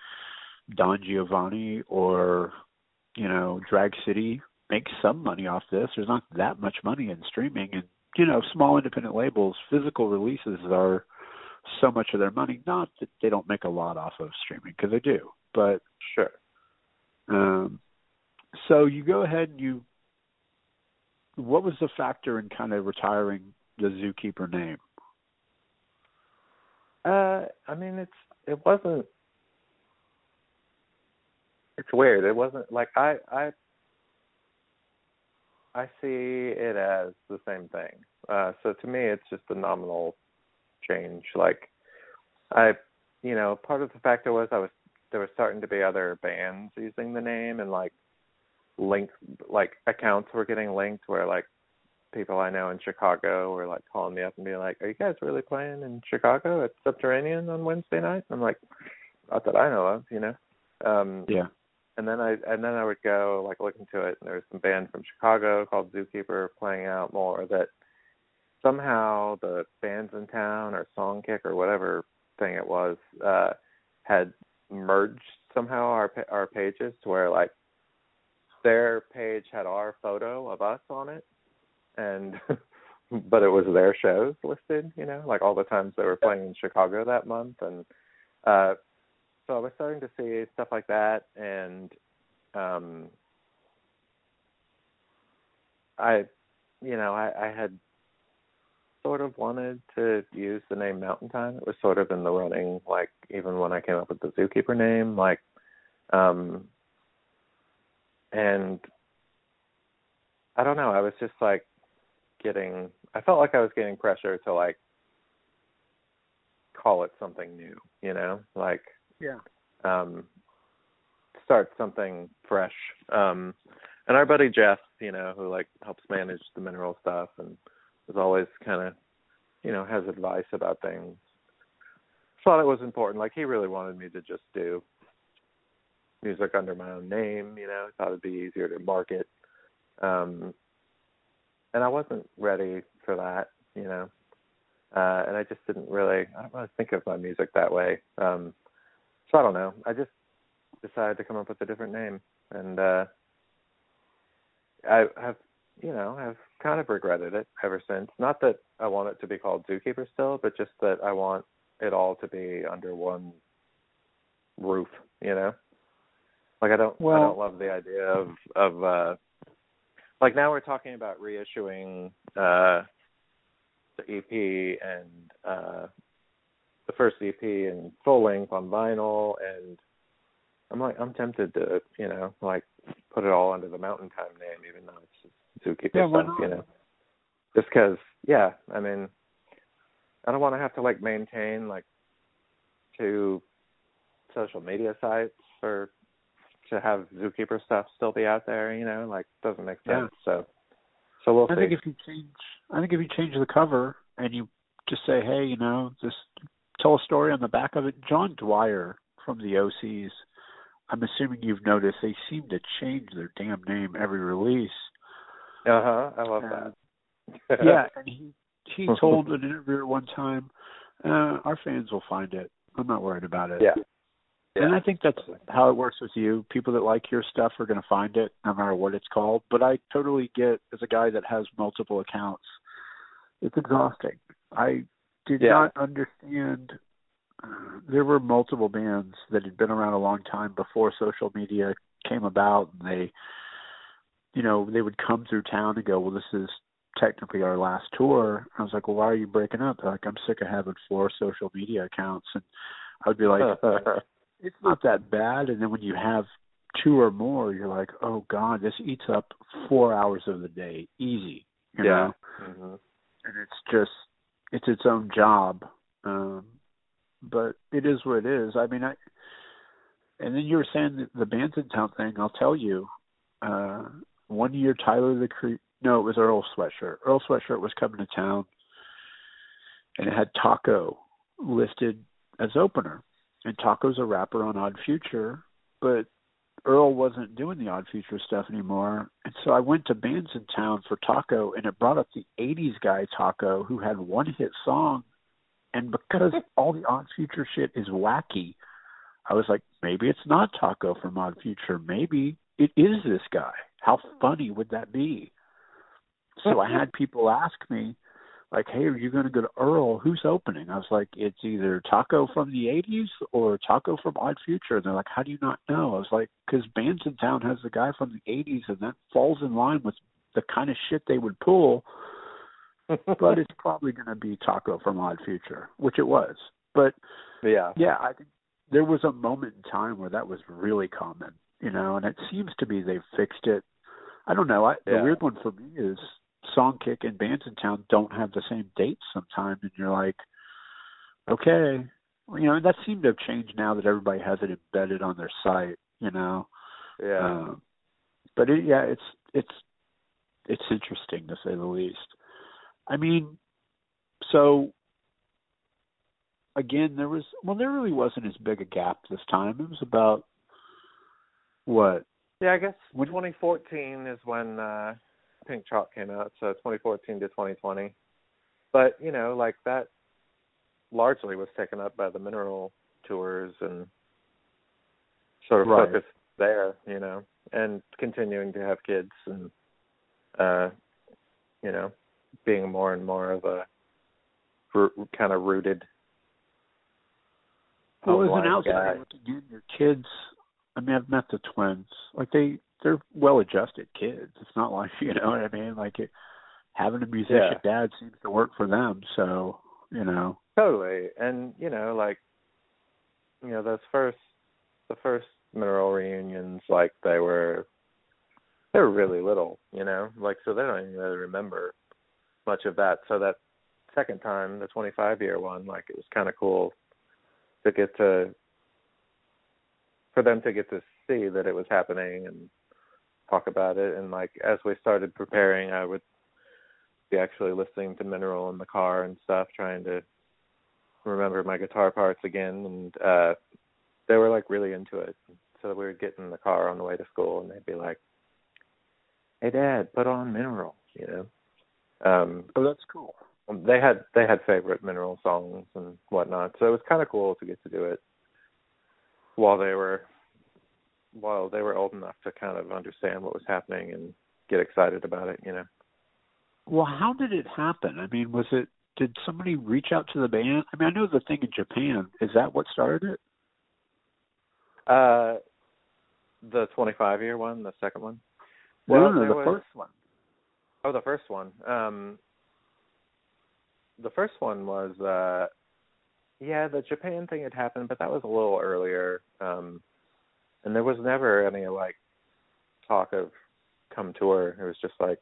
Don Giovanni or you know, Drag City make some money off this. There's not that much money in streaming and you know, small independent labels, physical releases are so much of their money. Not that they don't make a lot off of streaming because they do, but sure. um, so you go ahead and you. What was the factor in kind of retiring the zookeeper name? Uh, I mean, it's it wasn't. It's weird. It wasn't like I I. I see it as the same thing. Uh, so to me, it's just a nominal change. Like, I, you know, part of the factor was I was there were starting to be other bands using the name and like links, like accounts were getting linked where like people I know in Chicago were like calling me up and being like, "Are you guys really playing in Chicago at Subterranean on Wednesday night?" I'm like, "Not that I know of," you know. Um, Yeah. And then I and then I would go like look into it, and there was some band from Chicago called Zookeeper playing out more that somehow the bands in town or Songkick or whatever thing it was uh had merged somehow our pa- our pages to where like their page had our photo of us on it and <laughs> but it was their shows listed you know like all the times they were playing in chicago that month and uh so i was starting to see stuff like that and um i you know i i had sort of wanted to use the name mountain time it was sort of in the running like even when i came up with the zookeeper name like um and I don't know, I was just like getting I felt like I was getting pressure to like call it something new, you know? Like Yeah. um start something fresh. Um and our buddy Jeff, you know, who like helps manage the mineral stuff and is always kind of, you know, has advice about things. Thought it was important. Like he really wanted me to just do music under my own name, you know, thought it'd be easier to market. Um and I wasn't ready for that, you know. Uh and I just didn't really I don't really think of my music that way. Um so I don't know. I just decided to come up with a different name and uh I have you know, I've kind of regretted it ever since. Not that I want it to be called Zookeeper still, but just that I want it all to be under one roof, you know? Like I don't I don't love the idea of of uh like now we're talking about reissuing uh the EP and uh the first EP in full length on vinyl and I'm like I'm tempted to, you know, like put it all under the Mountain Time name even though it's just Zookeeper Yeah, stuff, you know. Just because, yeah, I mean, I don't want to have to like maintain like two social media sites for to have Zookeeper stuff still be out there, you know, like doesn't make Yeah. sense. So, so we'll I see. think if you change, I think if you change the cover and you just say, hey, you know, just tell a story on the back of it. John Dwyer from the OCs. I'm assuming you've noticed they seem to change their damn name every release. Uh huh. I love Uh, that. <laughs> yeah, and he he <laughs> told an interviewer one time, uh, "Our fans will find it. I'm not worried about it." yeah. And I think that's how it works with you. People that like your stuff are going to find it, no matter what it's called. But I totally get, as a guy that has multiple accounts, it's exhausting. I did Yeah. not understand there were multiple bands that had been around a long time before social media came about. And they you know they would come through town and go well this is technically our last tour. I was like well why are you breaking up? They're like i'm sick of having four social media accounts. And i would be like <laughs> it's not that bad. And then when you have two or more you're like oh god this eats up four hours of the day. Easy you yeah. know? Hmm and it's just it's its own job um but it is what it is. I mean i and then you were saying the bands in town thing i'll tell you uh one year tyler the Cre- no it was earl sweatshirt. Earl sweatshirt was coming to town and it had taco listed as opener. And taco's a rapper on odd future but Earl wasn't doing the Odd Future stuff anymore, and so I went to bands in town for Taco, and it brought up the '80s guy Taco, who had one hit song, and because <laughs> all the Odd Future shit is wacky, I was like, maybe it's not Taco from Odd Future, maybe it is this guy. How funny would that be? So I <laughs> had people ask me, like, hey, are you going to go to Earl? Who's opening? I was like, it's either Taco from the 80s or Taco from Odd Future. And they're like, how do you not know? I was like, because Bands in Town has the guy from the 80s, and that falls in line with the kind of shit they would pull. <laughs> but it's probably going to be Taco from Odd Future, which it was. But yeah, yeah, I think there was a moment in time where that was really common, you know, and it seems to be they've fixed it. I don't know. I, Yeah. The weird one for me is Songkick and Bands in Town don't have the same dates sometimes, and you're like, okay, you know, that seemed to have changed now that everybody has it embedded on their site, you know. yeah. Um, but it, yeah, it's it's it's interesting to say the least. I mean, so again, there was well, there really wasn't as big a gap this time. It was about what? Yeah, I guess When- 2014 is when uh Pink Chalk came out, so 2014 to 2020. But, you know, like that largely was taken up by the mineral tours and sort of Right. focused there, you know, and continuing to have kids and uh you know, being more and more of a r- kind of rooted Well, as an outsider guy. looking in, your kids. I mean, I've met the twins. Like they, they're well-adjusted kids. It's not like <laughs> you know what I mean. Like it, having a musician dad seems to work for them. So you know, Totally. And, you know, like you know, those first the first mineral reunions, like they were they were really little, you know? Like so they don't even really remember much of that. So that second time, the twenty five year one, like it was kinda cool to get to for them to get to see that it was happening and talk about it and like as we started preparing I would be actually listening to Mineral in the car and stuff, trying to remember my guitar parts again and uh they were like really into it. So we would get in the car on the way to school and they'd be like, Hey dad, put on mineral, you know. Um oh, that's cool. they had they had favorite mineral songs and whatnot. So it was kinda cool to get to do it while they were while they were old enough to kind of understand what was happening and get excited about it, you know. Well, how did it happen? I mean, was it? Did somebody reach out to the band? I mean, I know the thing in Japan. Is that what started it? Uh, the 25 year one, the second one. no, Well, no, there the was- first one. Oh, the first one. Um, the first one was, uh, yeah, the Japan thing had happened, but that was a little earlier. Um, and there was never any like talk of come tour. It was just like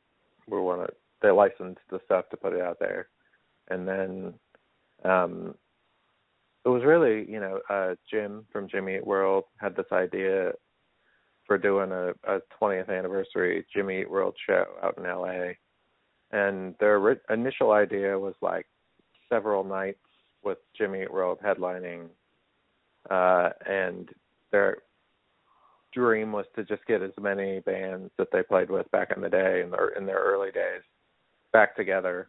we want to. They licensed the stuff to put it out there, and then um, it was really, you know, uh, Jim from Jimmy Eat World had this idea for doing a, a 20th anniversary Jimmy Eat World show out in LA. And their ri- initial idea was like several nights with Jimmy Eat World headlining. Uh, and their dream was to just get as many bands that they played with back in the day in their in their early days back together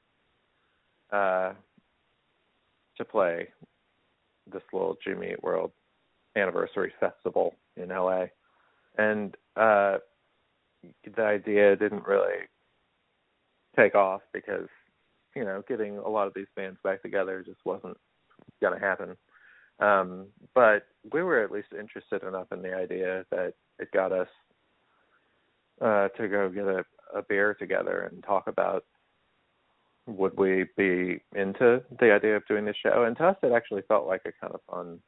uh, to play this little Jimmy Eat World anniversary festival in LA and uh the idea didn't really take off because you know getting a lot of these bands back together just wasn't going to happen Um, but we were at least interested enough in the idea that it got us uh, to go get a, a beer together and talk about would we be into the idea of doing this show. And to us, it actually felt like a kind of fun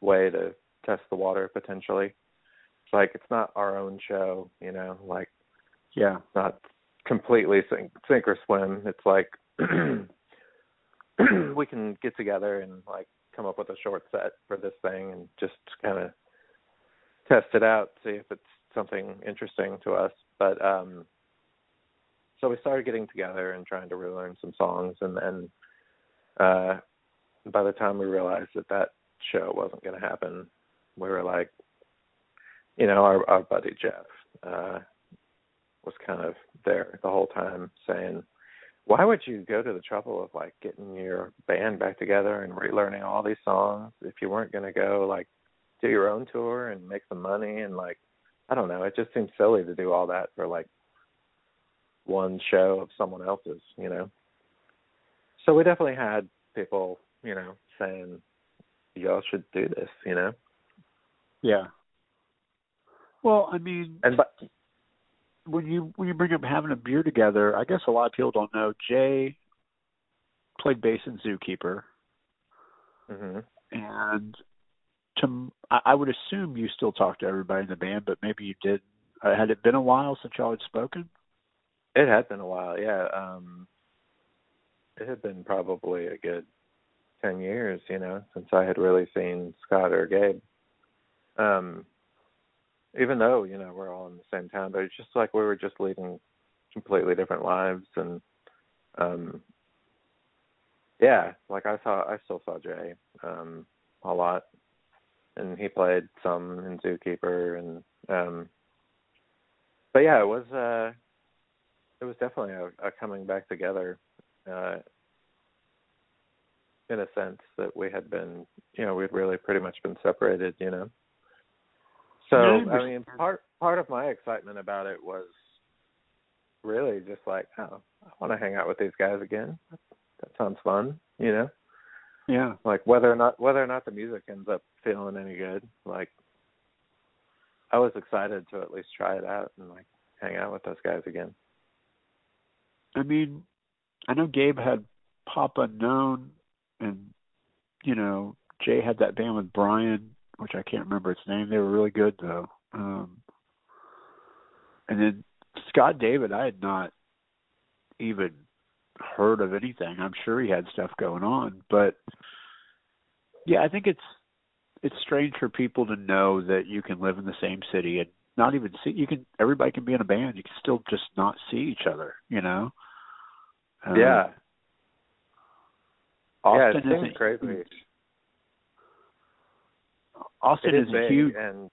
way to test the water potentially. It's like it's not our own show, you know, like yeah, it's not completely sink, sink or swim. It's like <clears throat> we can get together and like come up with a short set for this thing and just kind of test it out, see if it's something interesting to us. But um so we started getting together and trying to relearn some songs and then uh by the time we realized that that show wasn't going to happen, we were like you know, our our buddy Jeff uh was kind of there the whole time saying why would you go to the trouble of like getting your band back together and relearning all these songs if you weren't going to go like do your own tour and make some money and like I don't know, it just seems silly to do all that for like one show of someone else's, you know. So we definitely had people, you know, saying y'all should do this, you know. Yeah. Well, I mean, and but when you when you bring up having a beer together, I guess a lot of people don't know Jay played bass in Zookeeper, mm-hmm. and to I, would assume you still talk to everybody in the band, but maybe you did. Uh, had it been a while since y'all had spoken? It had been a while, yeah. Um It had been probably a good ten years, you know, since I had really seen Scott or Gabe. Um even though you know we're all in the same town, but it's just like we were just leading completely different lives, and um, yeah, like I saw, I still saw Jay um, a lot, and he played some in Zookeeper, and um, but yeah, it was uh, it was definitely a, a coming back together. Uh, in a sense that we had been, you know, we'd really pretty much been separated, you know. So I mean, part part of my excitement about it was really just like, oh, I want to hang out with these guys again. That sounds fun, you know. Yeah. Like whether or not whether or not the music ends up feeling any good, like I was excited to at least try it out and like hang out with those guys again. I mean, I know Gabe had Papa Unknown, and you know Jay had that band with Brian which I can't remember its name. They were really good though. Um, and then Scott David, I had not even heard of anything. I'm sure he had stuff going on, but yeah, I think it's it's strange for people to know that you can live in the same city and not even see you can everybody can be in a band you can still just not see each other you know um, yeah Austin yeah, it's crazy Austin is, is a huge and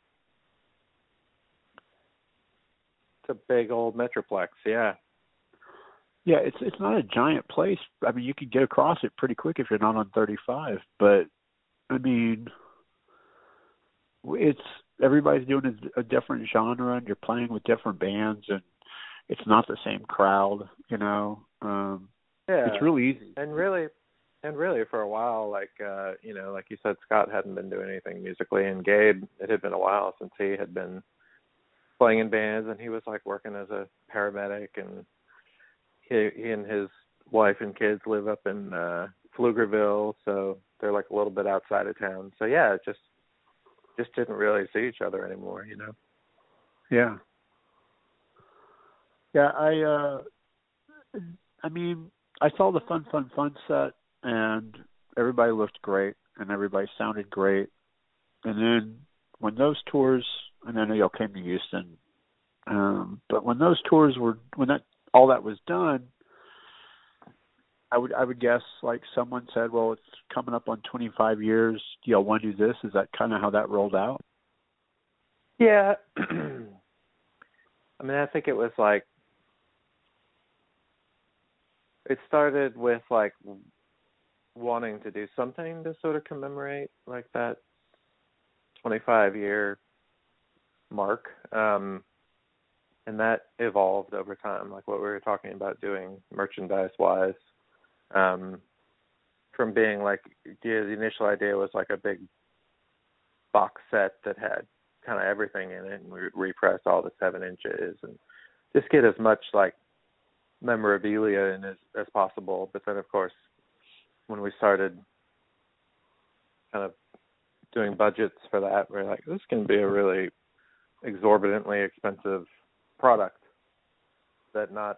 it's a big old metroplex. Yeah. Yeah, it's it's not a giant place. I mean, you can get across it pretty quick if you're not on 35. But I mean, it's everybody's doing a, a different genre, and you're playing with different bands, and it's not the same crowd. You know, um, yeah, it's really easy. And really, and really for a while like uh you know like you said scott hadn't been doing anything musically and gabe it had been a while since he had been playing in bands and he was like working as a paramedic and he he and his wife and kids live up in uh pflugerville so they're like a little bit outside of town. So yeah it just just didn't really see each other anymore you know? Yeah. Yeah i uh i mean i saw the fun fun fun set and everybody looked great and everybody sounded great. And then when those tours, and I know y'all came to Houston, um, but when those tours were, when that all that was done, I would I would guess like someone said, well, it's coming up on 25 years. Do y'all want to do this? Is that kind of how that rolled out? Yeah. <clears throat> I mean, I think it was like it started with like wanting to do something to sort of commemorate like that 25 year mark um and that evolved over time like what we were talking about doing merchandise wise um from being like yeah, the initial idea was like a big box set that had kind of everything in it, and we repress all the seven inches and just get as much like memorabilia in as as possible. But then, of course, when we started kind of doing budgets for that, we're like, this can be a really exorbitantly expensive product that not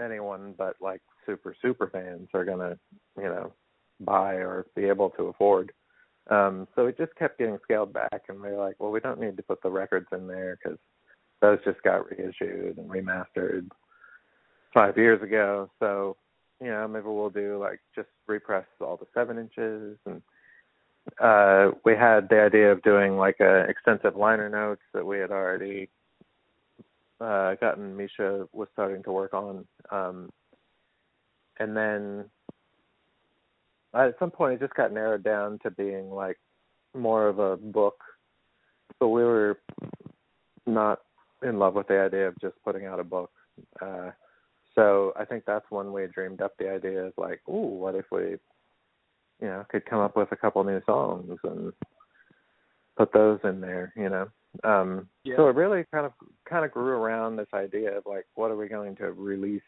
anyone but like super super fans are gonna you know buy or be able to afford. Um, so it just kept getting scaled back, and we are like, well, we don't need to put the records in there because those just got reissued and remastered five years ago. So you know maybe we'll do like just repress all the seven inches. And uh we had the idea of doing like a extensive liner notes that we had already uh gotten Misha was starting to work on. Um and then at some point it just got narrowed down to being like more of a book. But we were not in love with the idea of just putting out a book. Uh so I think that's when we dreamed up the idea of like, ooh, what if we, you know, could come up with a couple new songs and put those in there, you know. Um yeah. so it really kind of kind of grew around this idea of like what are we going to release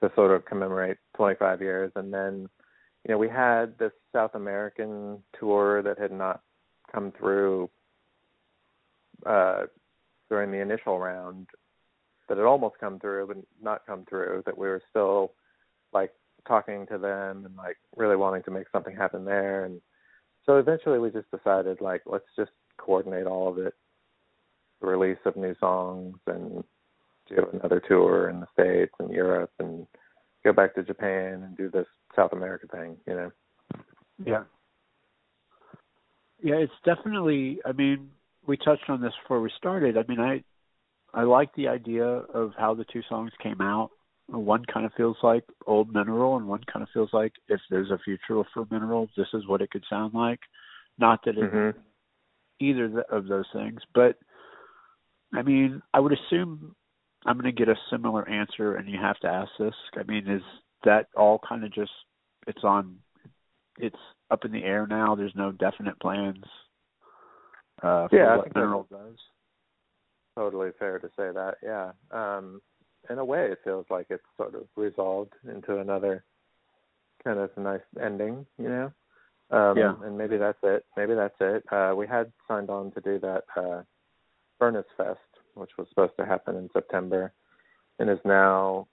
to sort of commemorate 25 years and then you know we had this South American tour that had not come through uh during the initial round that had almost come through but not come through that we were still like talking to them and like really wanting to make something happen there. And so eventually we just decided like let's just coordinate all of it the release of new songs and do another tour in the states and Europe and go back to Japan and do this South America thing you know? Yeah. Yeah it's definitely I mean we touched on this before we started. I mean I I like the idea of how the two songs came out. One kind of feels like old mineral, and one kind of feels like if there's a future for mineral, this is what it could sound like. Not that it mm-hmm. either of those things, but I mean, I would assume I'm going to get a similar answer, and you have to ask this. I mean, is that all kind of just it's on, it's up in the air now? There's no definite plans uh, for yeah, what mineral does totally fair to say that. Yeah. Um, in a way, it feels like it's sort of resolved into another kind of nice ending, you know. Um, yeah. And maybe that's it. Maybe that's it. Uh, we had signed on to do that uh, Furnace Fest, which was supposed to happen in September, and is now.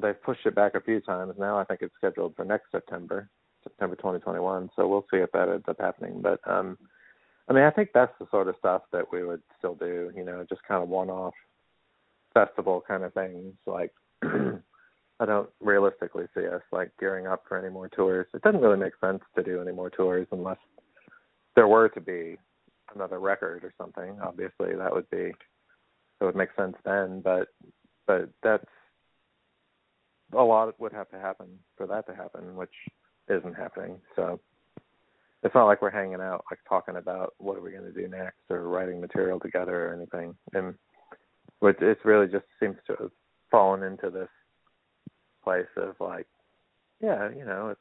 They've pushed it back a few times. Now I think it's scheduled for next September, September 2021. So we'll see if that ends up happening. But um, I mean, I think that's the sort of stuff that we would still do, you know, just kind of one-off festival kind of things. Like, <clears throat> I don't realistically see us like gearing up for any more tours. It doesn't really make sense to do any more tours unless there were to be another record or something. Obviously, that would be it would make sense then, but but that's a lot would have to happen for that to happen, which isn't happening. So it's not like we're hanging out like talking about what are we going to do next or writing material together or anything. And which it really just seems to have fallen into this place of like yeah you know it's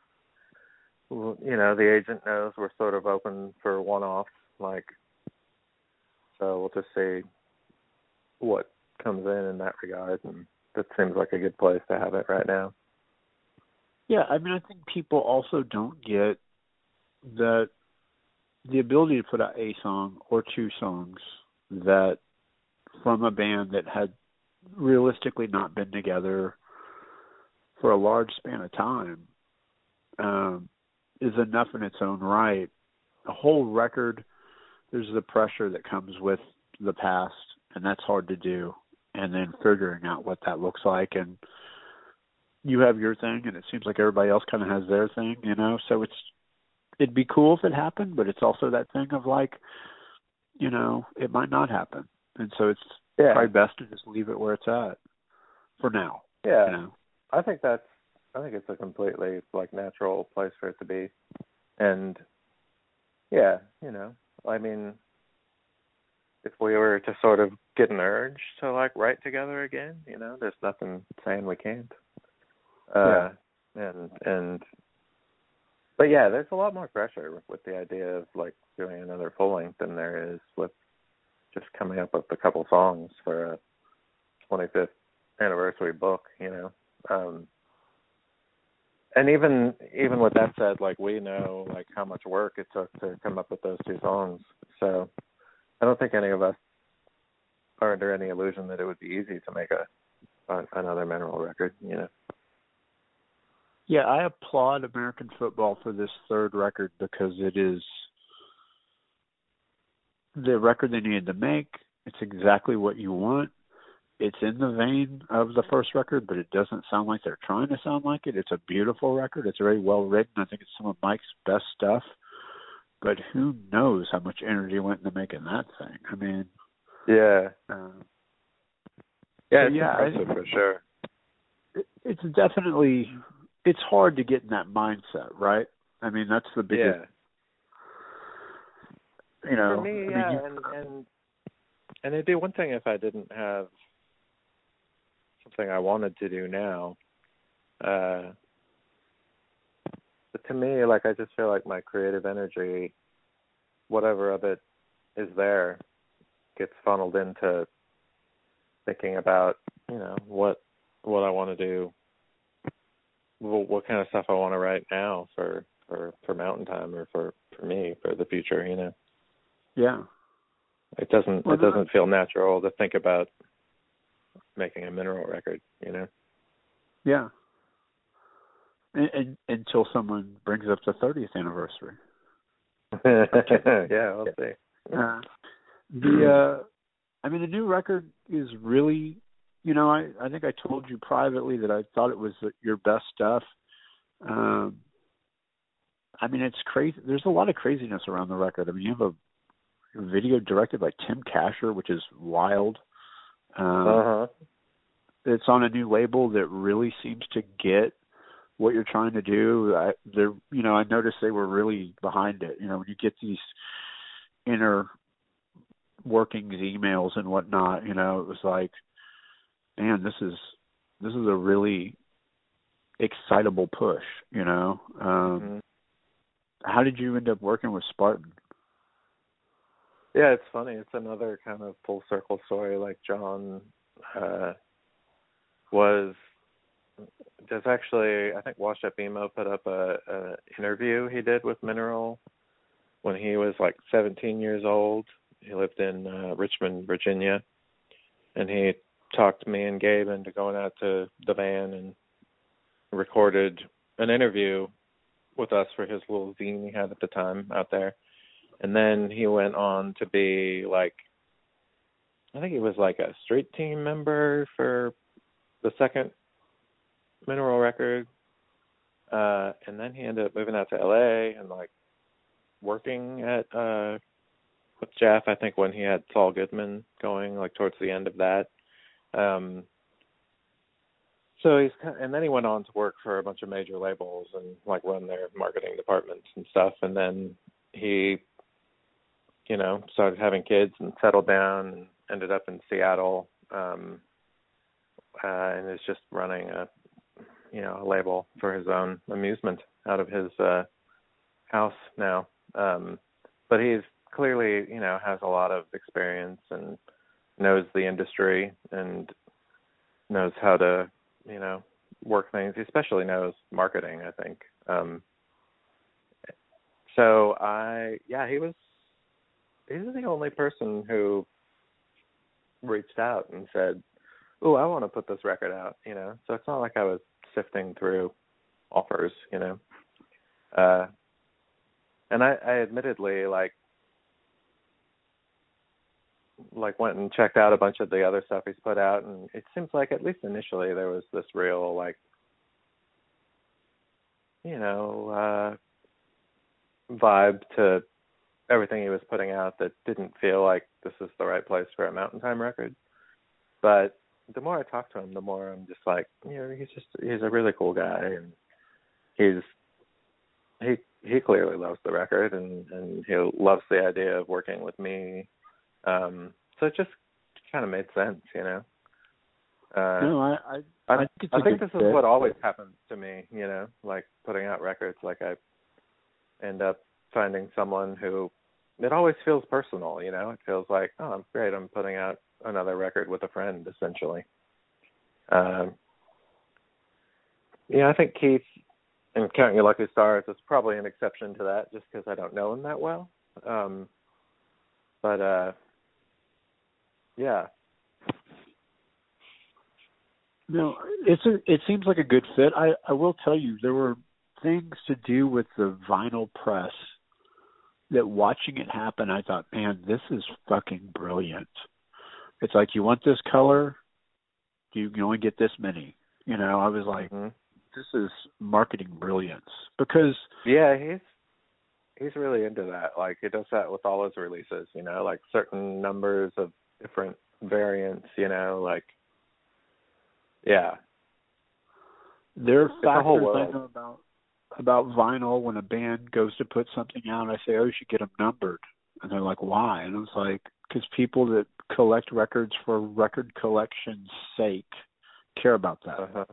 you know the agent knows we're sort of open for one offs like so we'll just see what comes in in that regard and that seems like a good place to have it right now. Yeah i mean i think people also don't get that the ability to put out a song or two songs that from a band that had realistically not been together for a large span of time um, is enough in its own right. A whole record, there's the pressure that comes with the past, and that's hard to do. And then figuring out what that looks like, and you have your thing, and it seems like everybody else kind of has their thing, you know. So it's it'd be cool if it happened, but it's also that thing of like, you know, it might not happen, and so it's yeah. probably best to just leave it where it's at for now. Yeah, you know? I think that's I think it's a completely like natural place for it to be, and yeah, you know, I mean, if we were to sort of get an urge to like write together again, you know, there's nothing saying we can't. Uh, yeah. and and but yeah, there's a lot more pressure with the idea of like doing another full length than there is with just coming up with a couple songs for a 25th anniversary book, you know. Um and even even with that said, like we know like how much work it took to come up with those two songs. So I don't think any of us are under any illusion that it would be easy to make a, a another mineral record, you know. Yeah, I applaud American football for this third record because it is the record they needed to make. It's exactly what you want it's in the vein of the first record, but it doesn't sound like they're trying to sound like it. It's a beautiful record. It's very well written. I think it's some of Mike's best stuff. But who knows how much energy went into making that thing? I mean, yeah, uh, yeah, yeah, impressive for sure. It, it's definitely it's hard to get in that mindset, right? I mean, that's the biggest. Yeah. You know, for me, I mean, you, and and and it'd be one thing if I didn't have something I wanted to do now. Uh, but to me, like I just feel like my creative energy, whatever of it is there, gets funneled into thinking about you know what what I want to do, what, what kind of stuff I want to write now for for for Mountain Time or for for me for the future. You know. Yeah. It doesn't Well, it doesn't feel natural to think about making a mineral record, you know. Yeah. And, and, until someone brings up the 30th anniversary. <laughs> yeah, we'll see. Uh, the uh, I mean, the new record is really, you know, I I think I told you privately that I thought it was your best stuff. Um, I mean, it's crazy. There's a lot of craziness around the record. I mean, you have a video directed by Tim Kasher, which is wild. Um, uh-huh. It's on a new label that really seems to get what you're trying to do. I, they're, you know, I noticed they were really behind it. You know, when you get these inner workings emails and whatnot, you know, it was like, man, this is this is a really excitable push. You know, um, mm-hmm. how did you end up working with Spartan? Yeah, it's funny. It's another kind of full circle story. Like John uh, was there's actually I think Washed Up Emo put up a, a interview he did with Mineral when he was like 17 years old. He lived in uh, Richmond, Virginia, and he talked me and Gabe into going out to the van and recorded an interview with us for his little zine he had at the time out there and then he went on to be like I think he was like a street team member for the second mineral record. Uh and then he ended up moving out to LA and like working at uh with Jeff, I think when he had Saul Goodman going like towards the end of that. Um so he's and then he went on to work for a bunch of major labels and like run their marketing departments and stuff and then he you know, started having kids and settled down and ended up in Seattle. Um uh and is just running a you know, a label for his own amusement out of his uh house now. Um but he's clearly, you know, has a lot of experience and knows the industry and knows how to, you know, work things. He especially knows marketing, I think. Um so I yeah, he was he's the only person who reached out and said, "Oh, I want to put this record out," you know. So it's not like I was sifting through offers, you know. Uh and I, I admittedly like like went and checked out a bunch of the other stuff he's put out and it seems like at least initially there was this real like you know, uh vibe to everything he was putting out that didn't feel like this is the right place for a Mountain Time record. But the more I talk to him, the more I'm just like, you know, he's just he's a really cool guy, and he's he he clearly loves the record, and and he loves the idea of working with me. Um, so it just kind of made sense, you know. Uh, no, I I, I, I think, it's think this fit. is what always happens to me, you know, like putting out records. Like I end up finding someone who it always feels personal, you know. It feels like, oh, I'm great. I'm putting out another record with a friend, essentially. Um, yeah, I think Keith and Count Your Lucky Stars is probably an exception to that, just because I don't know him that well. Um, but uh, yeah, No, it's a. It seems like a good fit. I I will tell you there were things to do with the vinyl press that watching it happen, I thought, man, this is fucking brilliant. It's like you want this color, you can only get this many. You know, I was like, Mhm. this is marketing brilliance because yeah, he's he's really into that. Like he does that with all his releases, you know, like certain numbers of different variants, you know, like yeah. there are factors I know about about vinyl when a band goes to put something out. I say, oh, you should get them numbered, and they're like, why? And I was like, because people that collect records for record collection's sake care about that, Uh-huh.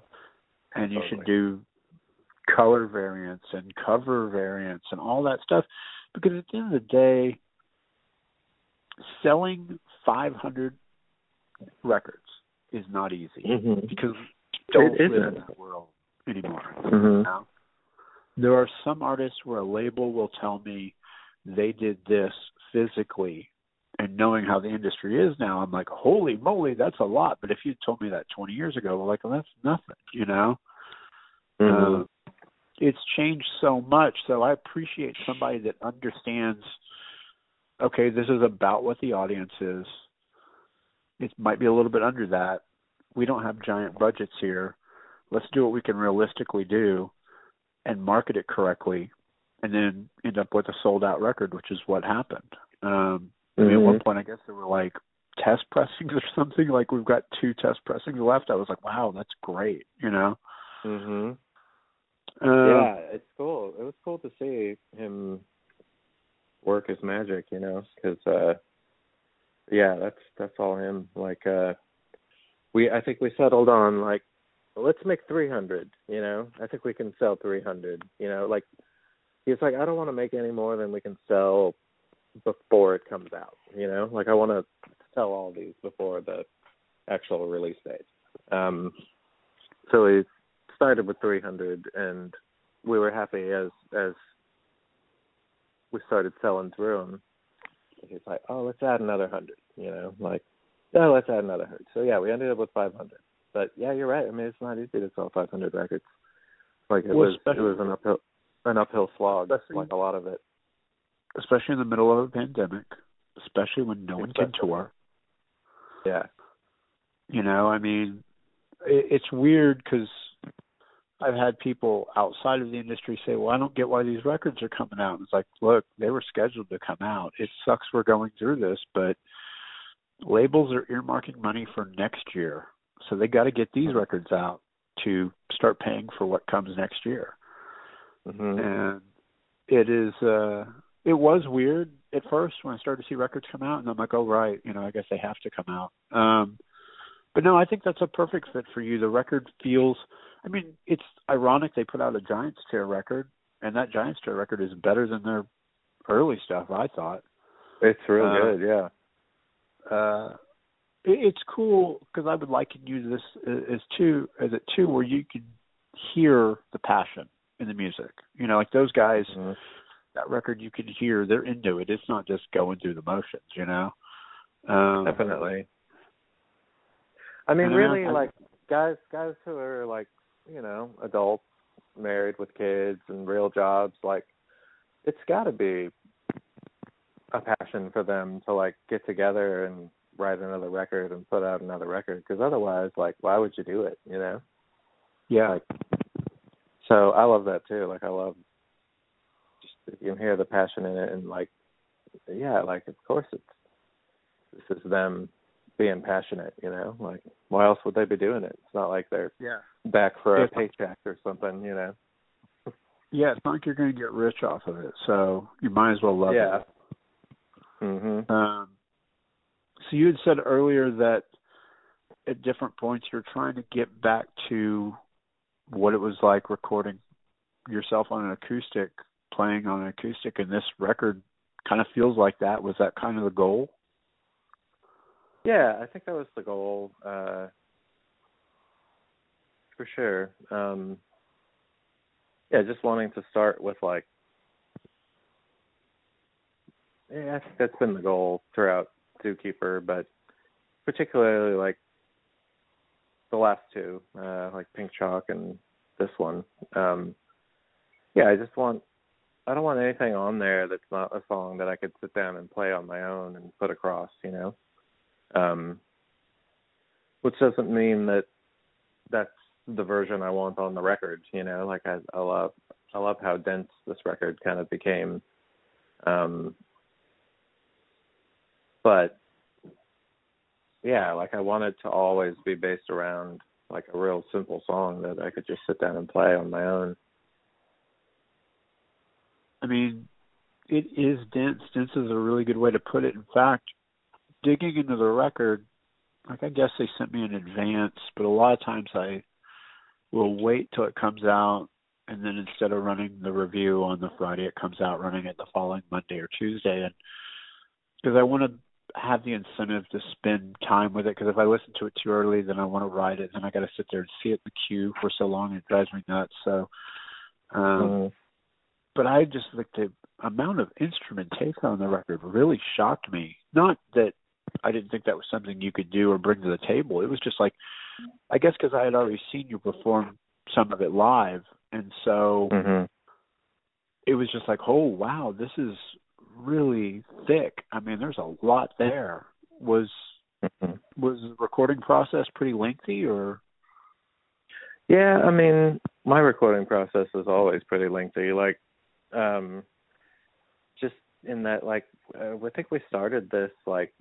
and you should do color variants and cover variants and all that stuff, because at the end of the day, selling 500 records is not easy Mhm. because we don't It live in that world anymore. Mhm. Now, there are some artists where a label will tell me they did this physically, and knowing how the industry is now, I'm like, holy moly, that's a lot. But if you told me that 20 years ago, I'm like, well, that's nothing, you know. Mhm. Uh, it's changed so much, so I appreciate somebody that understands. Okay, this is about what the audience is. It might be a little bit under that. We don't have giant budgets here. Let's do what we can realistically do and market it correctly and then end up with a sold out record, which is what happened. Um I mean, at one Mhm. point I guess there were like test pressings or <laughs> something, like we've got two test pressings left. I was like, Wow, that's great, you know? Mhm. Uh, yeah, it's cool. It was cool to see him work his magic, you know, because uh, yeah, that's that's all him. Like, uh, we I think we settled on like, let's make three hundred. You know, I think we can sell three hundred. You know, like he's like, I don't want to make any more than we can sell before it comes out. You know, like I want to sell all these before the actual release date. Um, so we started with 300, and we were happy as as we started selling through them. He's like, "Oh, let's add another hundred, you know, like, oh, let's add another hundred. So yeah, we ended up with 500. But yeah, you're right. I mean, it's not easy to sell 500 records. Like it Well, was, it was an uphill, an uphill slog, like a lot of it. especially in the middle of a pandemic, especially when no one can tour. Yeah. You know, I mean, it, it's weird because I've had people outside of the industry say, "Well, I don't get why these records are coming out." And it's like, look, they were scheduled to come out. It sucks we're going through this, but labels are earmarking money for next year, so they got to get these records out to start paying for what comes next year. hmm and it is uh it was weird at first when I started to see records come out and I'm like, oh right, you know, I guess they have to come out. Um but no, I think that's a perfect fit for you. The record feels I mean, it's ironic they put out a Giants Tear record and that Giants Tear record is better than their early stuff, I thought. It's real Uh, good. Yeah. Uh it, it's cool because I would liken you to this uh, as two as it too where you can hear the passion in the music. You know, like those guys Mhm. that record you can hear they're into it. It's not just going through the motions, you know. Um, Definitely. I mean, really, I- like guys, guys who are like, you know, adults, married with kids and real jobs, like it's got to be a passion for them to like get together and write another record and put out another record. Because otherwise, like, why would you do it? You know. Yeah, Like, so I love that too. Like, I love just you can hear the passion in it, and like, yeah, like of course it's this is them being passionate. You know, like why else would they be doing it? It's not like they're yeah, back for a paycheck or something. You know. <laughs> yeah. It's not like you're going to get rich off of it, so you might as well love yeah. it. Mhm. Um, so you had said earlier that at different points you're trying to get back to what it was like recording yourself on an acoustic, playing on an acoustic, and this record kind of feels like that. Was that kind of the goal? Yeah, I think that was the goal. Uh, for sure. Um, yeah, just wanting to start with like, yeah, I think that's been the goal throughout Zookeeper, but particularly like the last two, uh, like Pink Chalk and this one. Um, yeah, I just want I don't want anything on there that's not a song that I could sit down and play on my own and put across, you know. Um, which doesn't mean that that's the version I want on the record, you know. Like I, I love I love how dense this record kind of became. Um, but yeah, like I wanted to always be based around like a real simple song that I could just sit down and play on my own. I mean, it is dense. Dense is a really good way to put it. In fact, digging into the record, like I guess they sent me in advance, but a lot of times I will wait till it comes out and then instead of running the review on the Friday, it comes out running it the following Monday or Tuesday, and because I want to have the incentive to spend time with it. Because if I listen to it too early, then I want to write it, and I got to sit there and see it in the queue for so long, it drives me nuts. So, um, mm but I just like the amount of instrumentation on the record really shocked me. Not that I didn't think that was something you could do or bring to the table. It was just like, I guess because I had already seen you perform some of it live, and so mm-hmm. it was just like, oh wow, this is really thick. I mean, there's a lot there. Was mm-hmm. was the recording process pretty lengthy, or? Yeah, I mean, my recording process is always pretty lengthy. Like um just in that like uh, I think we started this like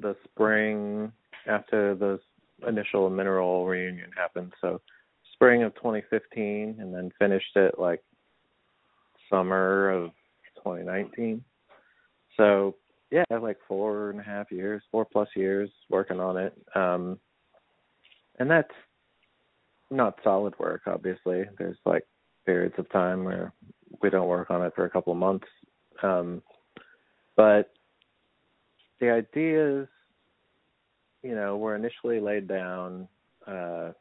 the spring after the initial mineral reunion happened. So spring of 2015, and then finished it like summer of 2019. So yeah, like four and a half years, four plus years working on it. Um, and that's not solid work, obviously. There's like periods of time where we don't work on it for a couple of months. Um, but the ideas, you know, were initially laid down, uh,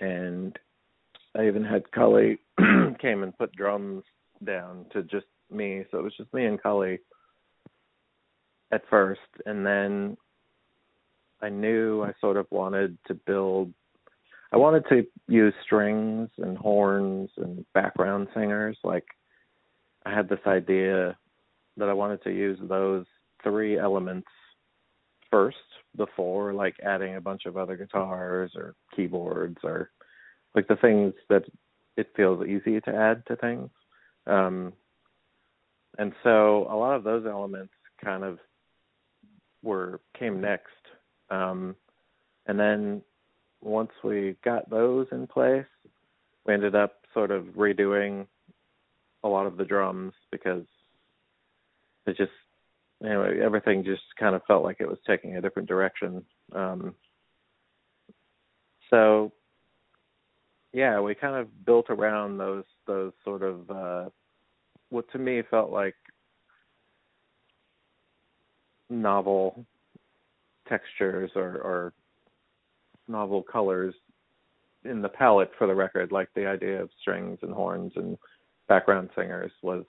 and I even had Cully <clears throat> came and put drums down to just me, so it was just me and Cully at first, and then I knew I sort of wanted to build I wanted to use strings and horns and background singers. Like I had this idea that I wanted to use those three elements first before like adding a bunch of other guitars or keyboards or like the things that it feels easy to add to things. Um, and so a lot of those elements kind of were came next. Um, and then once we got those in place, we ended up sort of redoing a lot of the drums because it just anyway everything just kind of felt like it was taking a different direction. Um, so yeah, we kind of built around those those sort of uh, what to me felt like novel textures or, or novel colors in the palette for the record, like the idea of strings and horns and background singers was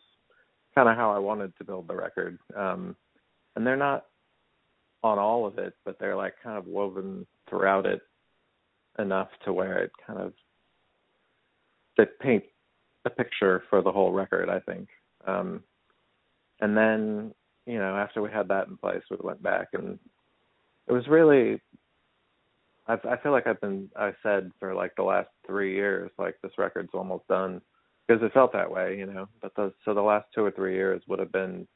kind of how I wanted to build the record. Um, and they're not on all of it, but they're like kind of woven throughout it enough to where it kind of they paint a picture for the whole record, I think. Um, and then, you know, after we had that in place, we went back and it was really I I feel like I've been I said for like the last three years like this record's almost done because it felt that way, you know. But the so the last two or three years would have been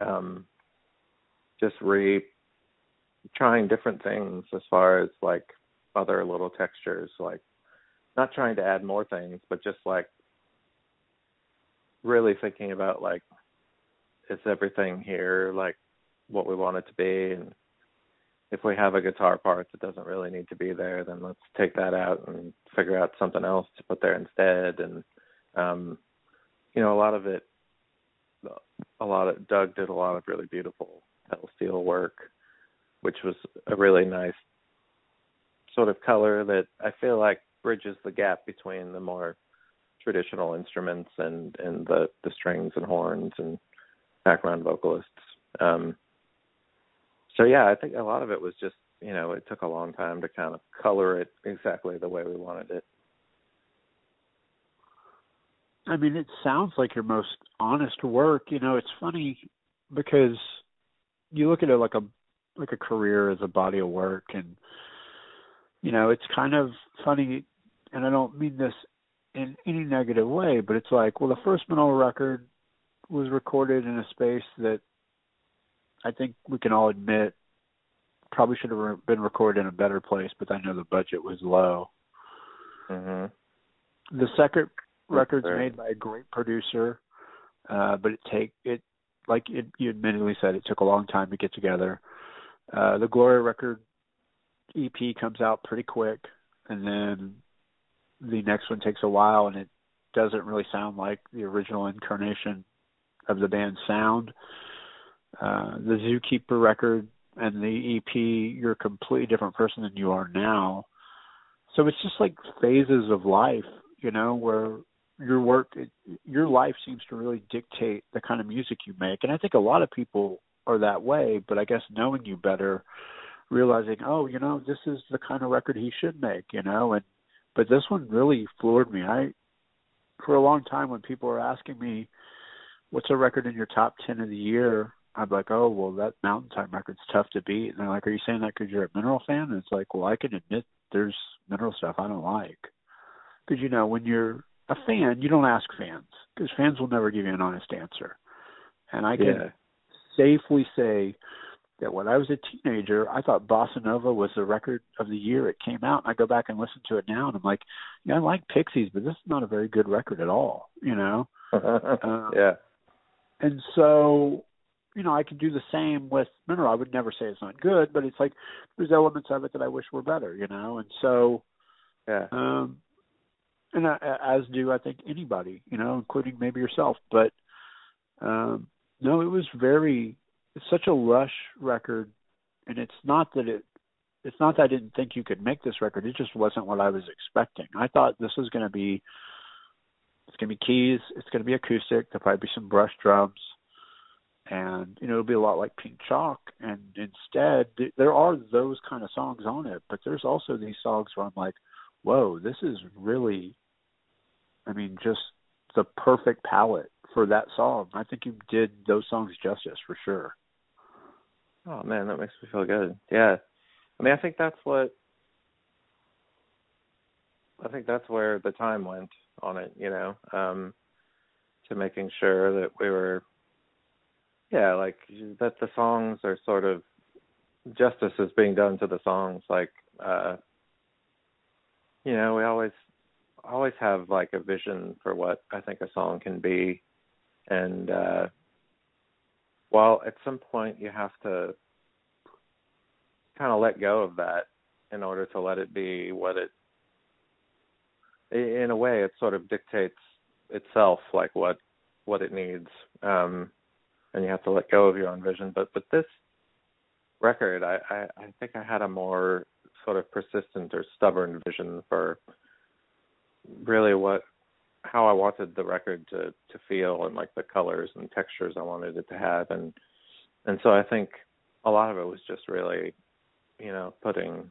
um just re trying different things as far as like other little textures like not trying to add more things but just like really thinking about like is everything here like what we want it to be and if we have a guitar part that doesn't really need to be there, then let's take that out and figure out something else to put there instead. And um, you know, a lot of it, a lot of Doug did a lot of really beautiful pedal steel work, which was a really nice sort of color that I feel like bridges the gap between the more traditional instruments and and the the strings and horns and background vocalists. Um, so yeah, I think a lot of it was just you know it took a long time to kind of color it exactly the way we wanted it. I mean, it sounds like your most honest work. You know, it's funny because you look at it like a like a career as a body of work, and you know, it's kind of funny. And I don't mean this in any negative way, but it's like, well, the first Mineral record was recorded in a space that I think we can all admit probably should have been recorded in a better place, but I know the budget was low. Mm-hmm. The second record's made by a great producer, uh, but it take it like it, you admittedly said it took a long time to get together. Uh, the Gloria record EP comes out pretty quick, and then the next one takes a while, and it doesn't really sound like the original incarnation of the band's sound. Uh, Uh, the Zookeeper record and the EP, you're a completely different person than you are now. So it's just like phases of life, you know, where your work, your life seems to really dictate the kind of music you make. And I think a lot of people are that way, but I guess knowing you better, realizing, oh, you know, this is the kind of record he should make, you know, and but this one really floored me. I for a long time when people were asking me what's a record in your top 10 of the year, I'm like, oh, well, that Mountain Time record's tough to beat. And they're like, are you saying that because you're a Mineral fan? And it's like, well, I can admit there's Mineral stuff I don't like. Because, you know, when you're a fan, you don't ask fans because fans will never give you an honest answer. And I can yeah. safely say that when I was a teenager, I thought Bossanova was the record of the year it came out. And I go back and listen to it now, and I'm like, yeah, I like Pixies, but this is not a very good record at all, you know? <laughs> uh, yeah. And so, you know, I could do the same with Mineral. I would never say it's not good, but it's like there's elements of it that I wish were better, you know? And so, yeah. Um, and I, as do I think anybody, you know, including maybe yourself. But um, no, it was very it's such a lush record, and it's not that it it's not that I didn't think you could make this record. It just wasn't what I was expecting. I thought this was going to be it's going to be keys, it's going to be acoustic, there'll probably be some brush drums, and you know it'll be a lot like Pink Chalk. And instead, there are those kind of songs on it, but there's also these songs where I'm like, whoa, this is really, I mean, just the perfect palette for that song. I think you did those songs justice for sure. Oh man, that makes me feel good. Yeah. I mean, I think that's what I think that's where the time went on it, you know, um to making sure that we were yeah, like that the songs are sort of justice is being done to the songs like uh you know, we always always have like a vision for what I think a song can be. And uh well, at some point you have to kind of let go of that in order to let it be what it in a way it sort of dictates itself like what what it needs. Um and you have to let go of your own vision. But with this record I, I i think i had a more sort of persistent or stubborn vision for really what how I wanted the record to to feel and like the colors and textures I wanted it to have. And and so I think a lot of it was just really you know putting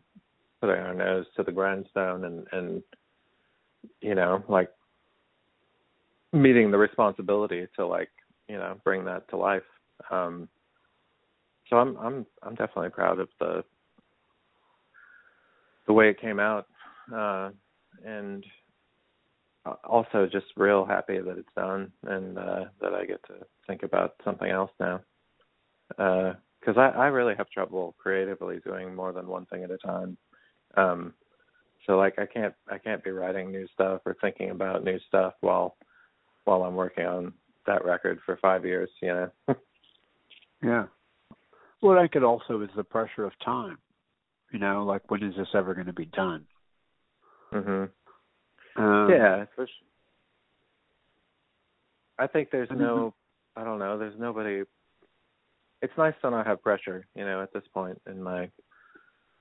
putting our nose to the grindstone and and you know like meeting the responsibility to like you know bring that to life um so I'm I'm I'm definitely proud of the the way it came out uh and also just real happy that it's done and uh that I get to think about something else now. Uh cuz I I really have trouble creatively doing more than one thing at a time. Um so like I can't I can't be writing new stuff or thinking about new stuff while while I'm working on that record for 5 years, you know. <laughs> yeah. Well, I it also is the pressure of time. You know, like when is this ever going to be done? Mhm. Um, yeah, for sure. I think there's no I don't know, there's nobody it's nice to not have pressure, you know, at this point in my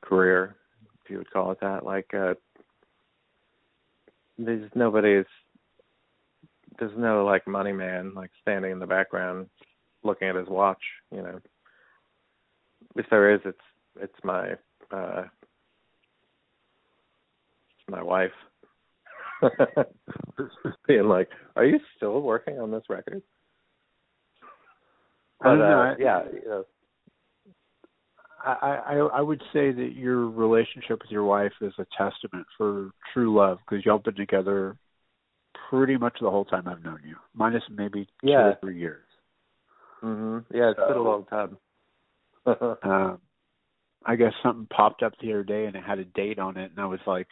career, if you would call it that. Like uh there's nobody's there's no like money man like standing in the background looking at his watch, you know. If there is it's it's my uh my wife <laughs> being like, "Are you still working on this record?" But, uh, yeah, you know, I, I I would say that your relationship with your wife is a testament for true love because y'all been together pretty much the whole time I've known you, minus maybe two or three years. mhm, yeah, it's been a long time. <laughs> Um, I guess something popped up the other day and it had a date on it, and I was like,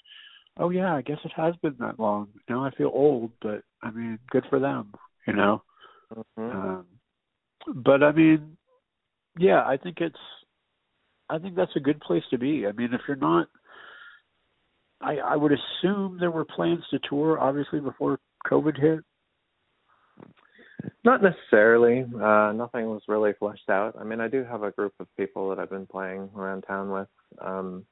"Oh yeah, I guess it has been that long." Now I feel old, but I mean, good for them, you know. mhm. Um, but I mean, yeah, I think it's, I think that's a good place to be. I mean, if you're not, I I would assume there were plans to tour, obviously before COVID hit. Not necessarily. Uh, nothing was really fleshed out. I mean, I do have a group of people that I've been playing around town with. Um,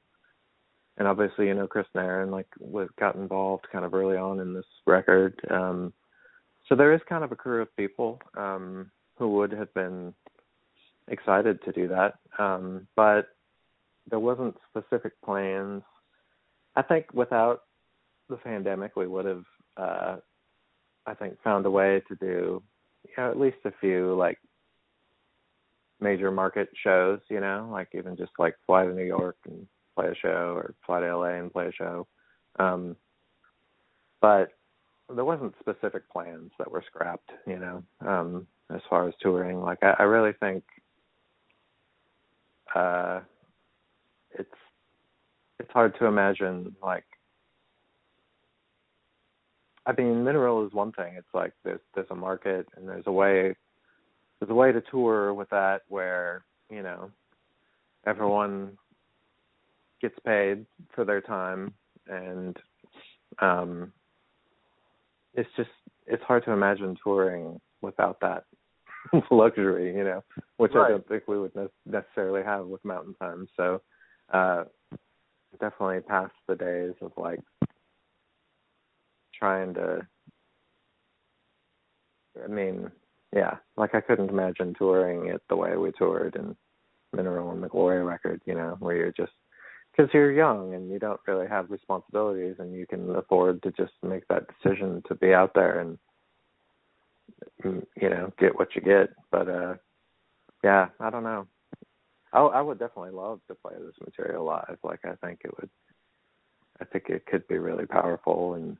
and obviously, you know, Chris Nairn, like, was, got involved kind of early on in this record. Um, so there is kind of a crew of people um, who would have been excited to do that. Um, but there wasn't specific plans. I think without the pandemic, we would have, uh, I think, found a way to do you know, at least a few like major market shows, you know, like even just like fly to New York and play a show or fly to LA and play a show. Um but there wasn't specific plans that were scrapped, you know, um, as far as touring. Like I, I really think uh it's it's hard to imagine like I mean, mineral is one thing. It's like there's there's a market and there's a way there's a way to tour with that where you know everyone gets paid for their time and um it's just it's hard to imagine touring without that <laughs> luxury you know which Right. i don't think we would ne- necessarily have with mountain time so uh definitely past the days of like trying to I mean, yeah, like I couldn't imagine touring it the way we toured in Mineral and the Gloria record, you know, where you're just because you're young and you don't really have responsibilities and you can afford to just make that decision to be out there and mm, you know get what you get. But uh yeah i don't know i i would definitely love to play this material live like i think it would i think it could be really powerful and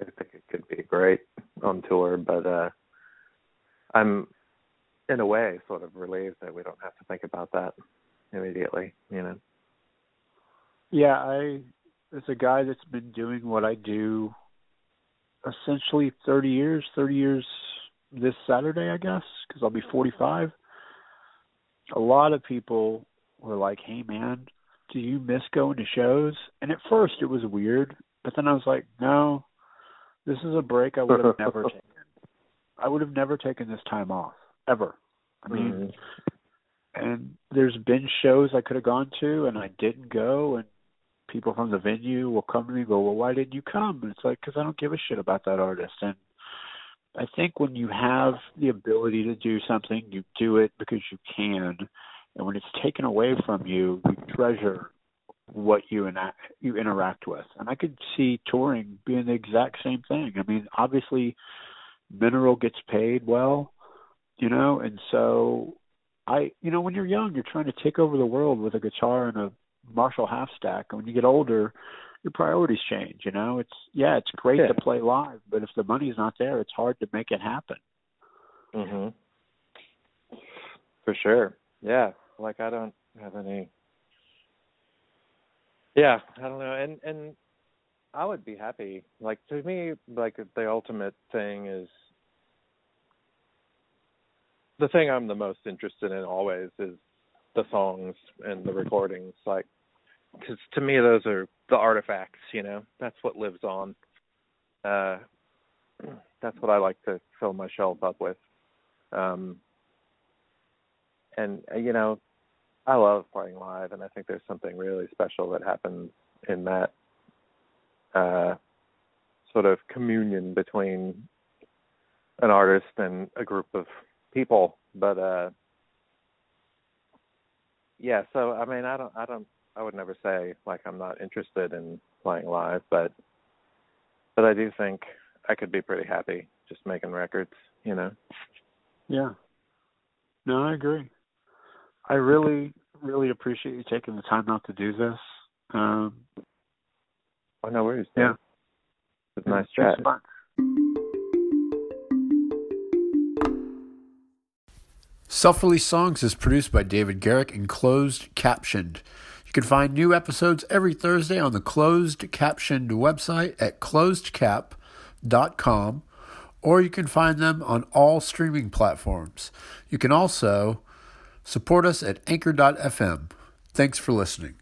i think it could be great on tour but uh i'm in a way sort of relieved that we don't have to think about that immediately you know Yeah, I as a guy that's been doing what I do essentially 30 years, 30 years this Saturday, I guess, because I'll be 45. A lot of people were like, "Hey, man, do you miss going to shows?" And at first, it was weird, but then I was like, "No, this is a break I would have <laughs> never taken. I would have never taken this time off ever. I mean, Mhm. and there's been shows I could have gone to and I didn't go and people from the venue will come to me and go, "Well, why didn't you come?" And it's like cuz I don't give a shit about that artist and I think when you have the ability to do something, you do it because you can. And when it's taken away from you, you treasure what you enact, you interact with. And I could see touring being the exact same thing. I mean, obviously Mineral gets paid well, you know, and so I, you know, when you're young, you're trying to take over the world with a guitar and a Marshall half stack. And when you get older, your priorities change. You know, it's yeah, it's great Yeah. to play live, but if the money's not there, it's hard to make it happen. Mhm. For sure. Yeah. Like I don't have any Yeah, I don't know. And and I would be happy. Like to me, like the ultimate thing is the thing I'm the most interested in always is the songs and the recordings like because to me those are the artifacts you know? That's what lives on. Uh that's what i like to fill my shelf up with. Um and uh, you know i love playing live and i think there's something really special that happens in that uh sort of communion between an artist and a group of people. But uh yeah so i mean i don't i don't i would never say like i'm not interested in playing live but but i do think i could be pretty happy just making records you know Yeah. No, I agree. I really, really appreciate you taking the time out to do this. Um, oh no worries Yeah. it's a nice thanks chat a bunch. Self Release Songs is produced by David Garrick and closed captioned. You can find new episodes every Thursday on the closed captioned website at closedcap.com or you can find them on all streaming platforms. You can also support us at anchor.fm. Thanks for listening.